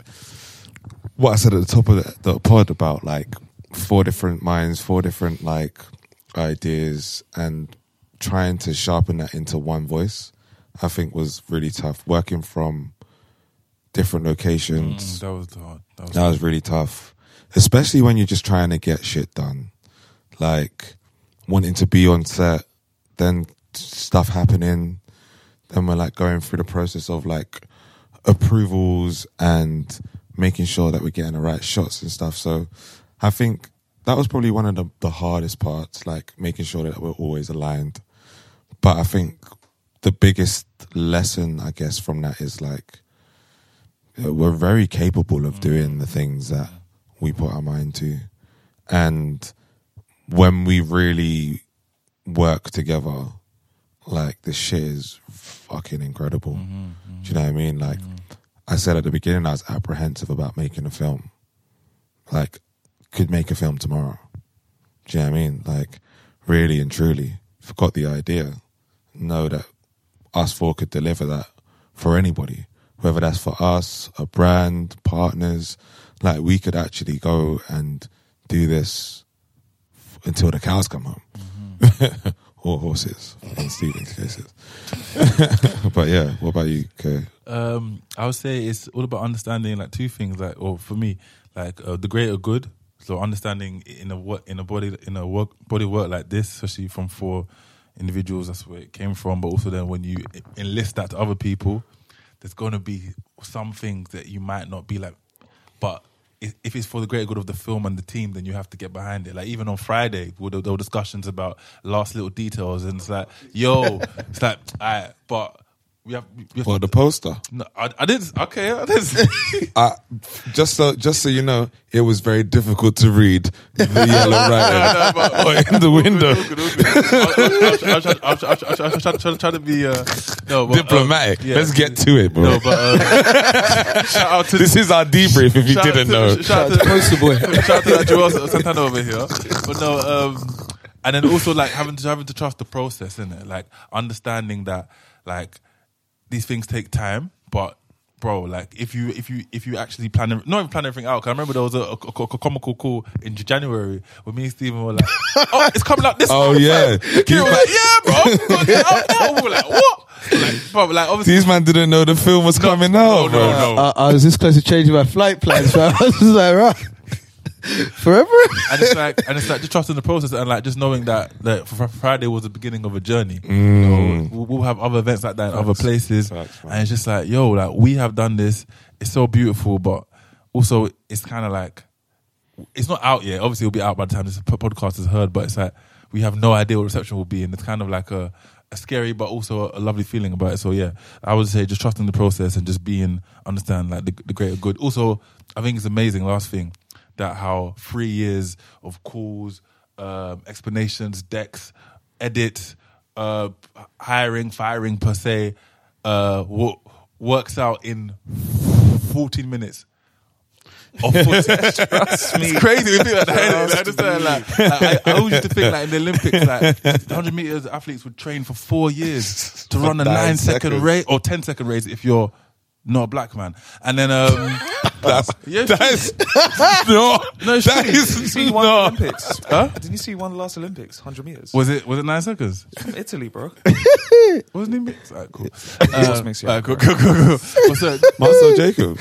what I said at the top of the, the pod about like four different minds, four different like ideas, and trying to sharpen that into one voice. I think was really tough. Working from different locations. Mm, that was hard. That was, That was really tough, especially when you're just trying to get shit done, like wanting to be on set, then stuff happening, then we're like going through the process of like approvals and making sure that we're getting the right shots and stuff. So I think that was probably one of the, the hardest parts, like making sure that we're always aligned. But I think the biggest lesson, I guess, from that is like uh, we're very capable of doing the things that we put our mind to. And when we really work together, like the shit is fucking incredible. Mm-hmm, do mm-hmm. you know what I mean? Like mm-hmm. I said at the beginning, I was apprehensive about making a film. Like, could make a film tomorrow. Do you know what I mean? Like, really and truly, forgot the idea, know that us four could deliver that for anybody, whether that's for us, a brand, partners. Like, we could actually go and do this until the cows come home. *laughs* or horses, in Steven's cases. *laughs* but yeah, what about you, Kay? Um, I would say it's all about understanding like two things, like or for me, like uh, the greater good. So understanding in a work in a body in a work body work like this, especially from four individuals, that's where it came from. But also then when you enlist that to other people, there's going to be some things that you might not be like, but if it's for the greater good of the film and the team, then you have to get behind it. Like even on Friday, there were, discussions about last little details, and it's like, yo, it's like, *laughs* alright, but we have, we have Well, the poster. no, I, I didn't. Okay, I didn't. Uh, just so just so you know, it was very difficult to read the yellow writing in the window. I was trying to be uh, no, but, um, Diplomatic. yeah. Let's get to it, bro. No, but um, shout out to this is our debrief. If you didn't to- know, Shout out to poster boy. shout out to that Joel Santana over here. But no, um, and then also like having to having to trust the process, in it, like understanding that like these things take time, but. Bro, like if you if you if you actually plan not even plan everything out. Cause I remember there was a, a, a- a comical call in January where me and Steven were like, *laughs* "Oh, it's coming out this." Oh, month, yeah. fam." Kira was like, "Yeah, bro, I'm gonna get it out now." We were like, "What?" Like, bro, like obviously, these man didn't know the film was coming out, No, no, bro. No. I, I was this close to changing my flight plans, so *laughs* I was just like, right, *laughs* forever. and it's like and it's like just trusting the process and like just knowing that that Fr- Friday was the beginning of a journey. You mm. know, we'll, we'll have other events like that in other places, and it's just like yo, like we have done this. It's so beautiful, but also it's kind of like it's not out yet. Obviously, it'll be out by the time this podcast is heard, but it's like we have no idea what reception will be, and it's kind of like a, a scary but also a lovely feeling about it. So yeah, I would say just trusting the process and just being understand like the, the greater good. Also, I think it's amazing. Last thing that how three years of calls, um, explanations, decks, edits, uh, hiring, firing per se, uh, wo- works out in 14 minutes. Of. *laughs* It's crazy. We think like that. Like, just, like, like, I, I always used to think like in the Olympics, like 100 meters athletes would train for four years to run a Nine nine second seconds. race or 10 second race if you're not a black man. And then, um, That's *laughs* yeah, *laughs* *laughs* that is no, no, that is Did you see one no. Olympics? Huh? Didn't you see one last Olympics? 100 meters. Was it was it nine seconds? from Italy, bro. Wasn't it? Alright, cool. Just makes you alright, cool, cool, cool, cool. What's that? Marcell Jacob.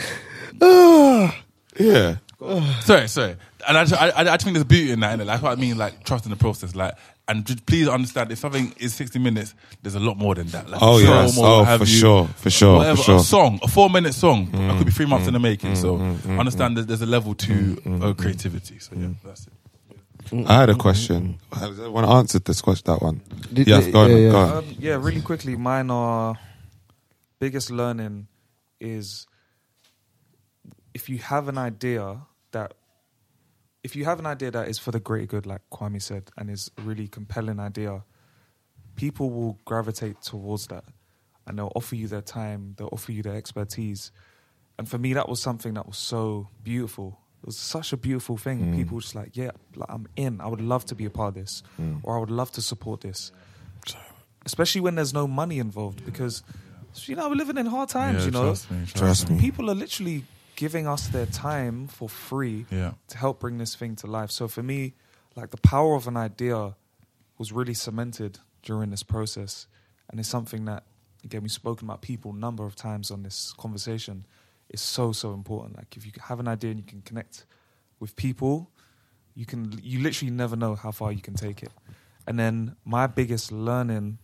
*sighs* yeah. *sighs* sorry, sorry. And I, I, I, think there's beauty in that. Innit? Like, that's what I mean, like trusting the process. Like, and just please understand, if something is 60 minutes, there's a lot more than that. Like, Oh, film yes. or Oh, for you. sure. For sure. Whatever, For sure. a song, a four minute song, it could be three months in the making. mm, so mm, mm, understand that there's a level to uh, creativity. So yeah, that's it. I had a question. Has anyone answered this question? That one. Did- yeah, yeah, go on. yeah, Go yeah. on. Um, yeah, really quickly, mine are biggest learning is if you have an idea that if you have an idea that is for the greater good, like Kwame said, and is a really compelling idea, people will gravitate towards that and they'll offer you their time, they'll offer you their expertise. And for me, that was something that was so beautiful. It was such a beautiful thing. Mm. People were just like, yeah, like, I'm in. I would love to be a part of this, mm. or I would love to support this. Especially when there's no money involved, because you know we're living in hard times. Yeah, you know, trust me, Trust me. people are literally giving us their time for free Yeah. to help bring this thing to life. So for me, like the power of an idea was really cemented during this process, and it's something that again we've spoken about people a number of times on this conversation. Is so so important. Like if you have an idea and you can connect with people, you can you literally never know how far you can take it. And then my biggest learning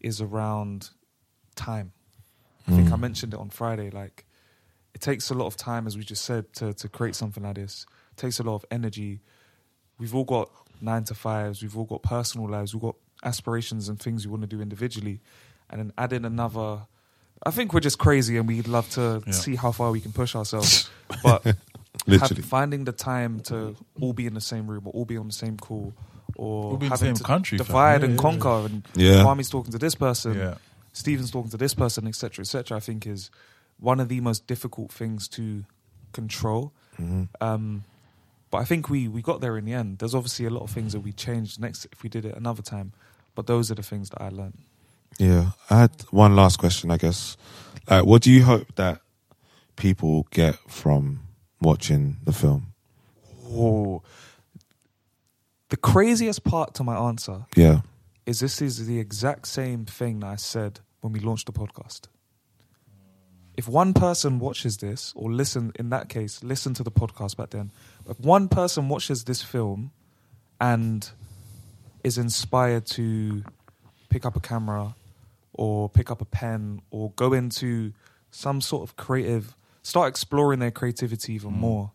is around time. I think I mm. mentioned it on Friday. Like it takes a lot of time, as we just said, to to create something like this. It takes a lot of energy. We've all got nine to fives. We've all got personal lives. We've got aspirations and things we want to do individually, and then add in another. I think we're just crazy, and we'd love to Yeah. see how far we can push ourselves. *laughs* But *laughs* Literally. finding the time to all be in the same room or all be on the same call or All be having to country, divide Yeah, and yeah, conquer and Yeah. Talking to this person. Steven's talking to this person etc etc I think is one of the most difficult things to control Mhm. um, but I think we we got there in the end there's obviously a lot of things that we changed next if we did it another time but those are the things that I learned Yeah, I had one last question, I guess. Like, what do you hope that people get from watching the film? oh the craziest part to my answer Yeah. is this is the exact same thing that I said when we launched the podcast. If one person watches this, or listen, in that case, listen to the podcast back then. If one person watches this film and is inspired to pick up a camera or pick up a pen or go into some sort of creative, start exploring their creativity even more,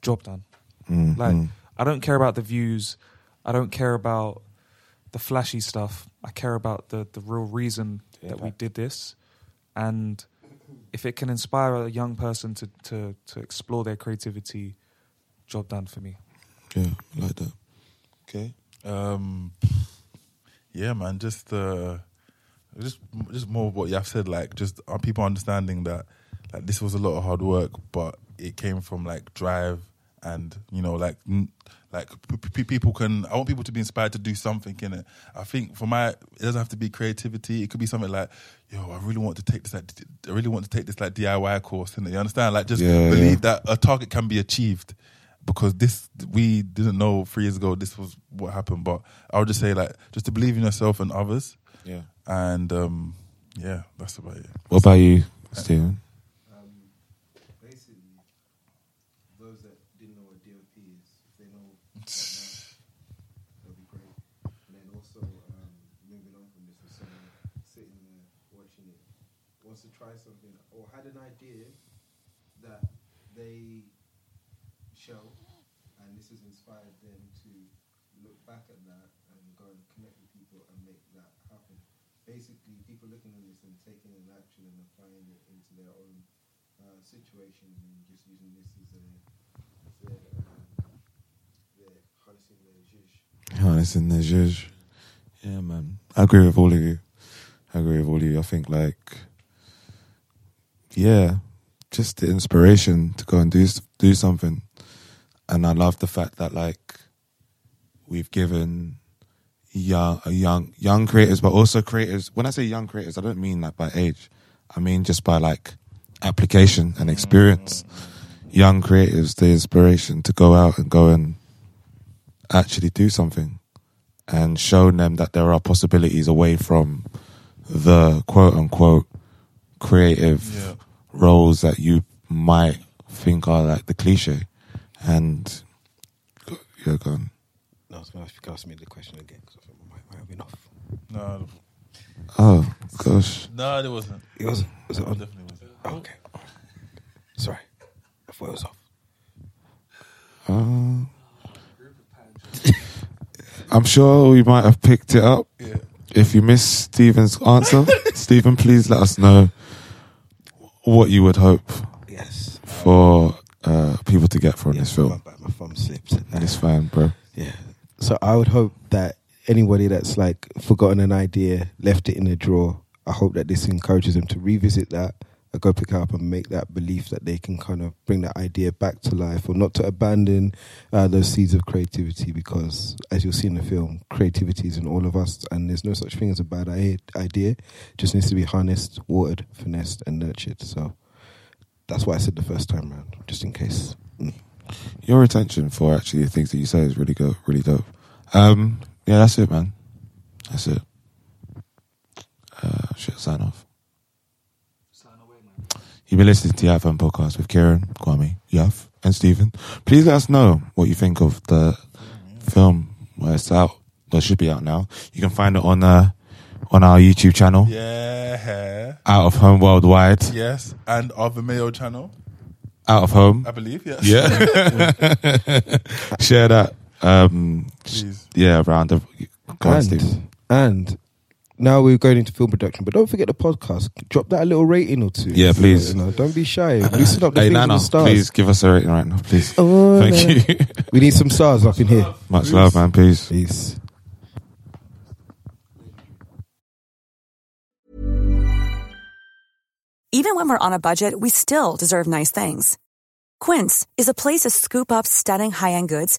job done. Mm, Like, mm. I don't care about the views. I don't care about the flashy stuff. I care about the the real reason that we did this, and if it can inspire a young person to to to explore their creativity, job done for me. Yeah, I like that. Okay. Um, yeah, man. Just uh, just just more of what you have said. Like, just are people understanding that like this was a lot of hard work, but it came from like drive and you know like n- like p- p- people can. I want people to be inspired to do something in it. I think for my, it doesn't have to be creativity. It could be something like, yo, I really want to take this. Like, I really want to take this like DIY course. And you understand? Like, just Yeah, believe yeah. that a target can be achieved because this we didn't know three years ago this was what happened but i would just say like just to believe in yourself and others Yeah. and um yeah that's about it What about you, Steven? Um, basically, those that didn't know what DOP is, if they know right now, that'll be great. And then also, um, moving on from this, if someone sitting there watching it wants to try something or had an idea that they show, and this has inspired them to look back at that and go and connect with people and make that happen. Basically, people looking at this and taking an action and into their own uh, situations and just using this as a um, harnessing their zhuzh. Yeah, man. I agree with all of you. I agree with all of you. I think like, yeah, just the inspiration to go and do do something, and I love the fact that like we've given young young young creators, but also creators. When I say young creators, I don't mean like by age. I mean just by like application and experience. Young creatives, the inspiration to go out and go and actually do something and show them that there are possibilities away from the quote unquote creative Yeah. roles that you might think are like the cliche. And you're gone. No, I was going to ask, ask me the question again because I think I might, might have been off. no Oh gosh. no there wasn't It wasn't. Was it on? definitely wasn't Okay. Sorry. I thought it was off. Uh, I'm sure we might have picked it up. Yeah. If you missed Steven's answer, *laughs* Steven, please let us know what you would hope Yes. for uh, people to get from this film. My, my thumb slipped. It's fine, bro. Yeah. So I would hope that anybody that's like forgotten an idea, left it in a drawer, I hope that this encourages them to revisit that, uh, go pick it up and make that belief that they can kind of bring that idea back to life or not to abandon uh, those seeds of creativity because as you'll see in the film, creativity is in all of us and there's no such thing as a bad idea. It just needs to be harnessed, watered, finessed and nurtured. So that's what I said the first time round, just in case. Mm. Your attention for actually the things that you say is really go really dope. Um, yeah, that's it, man. That's it. Uh, should sign off. Sign away, man. You've been listening to the iPhone podcast with Kieran, Kwame, Yaf, and Steven. Please let us know what you think of the film. Well, it's out. Well, it should be out now. You can find it on uh, on our YouTube channel, yeah Out of Home Worldwide. yes and our Vimeo channel out of home. I believe, yes. Yeah. *laughs* Share that. Um, Please. Yeah, around the. Go on, Steve. and and now we're going into film production, but don't forget the podcast. Drop that a little rating or two. Yeah, please. You know, don't be shy. Loosen up the Hey, things Nana, the stars. please give us a rating right now, please. Oh, Thank man. you. *laughs* We need some stars up in here. Much love, man. Peace. Peace. Even when we're on a budget, we still deserve nice things. Quince is a place to scoop up stunning high-end goods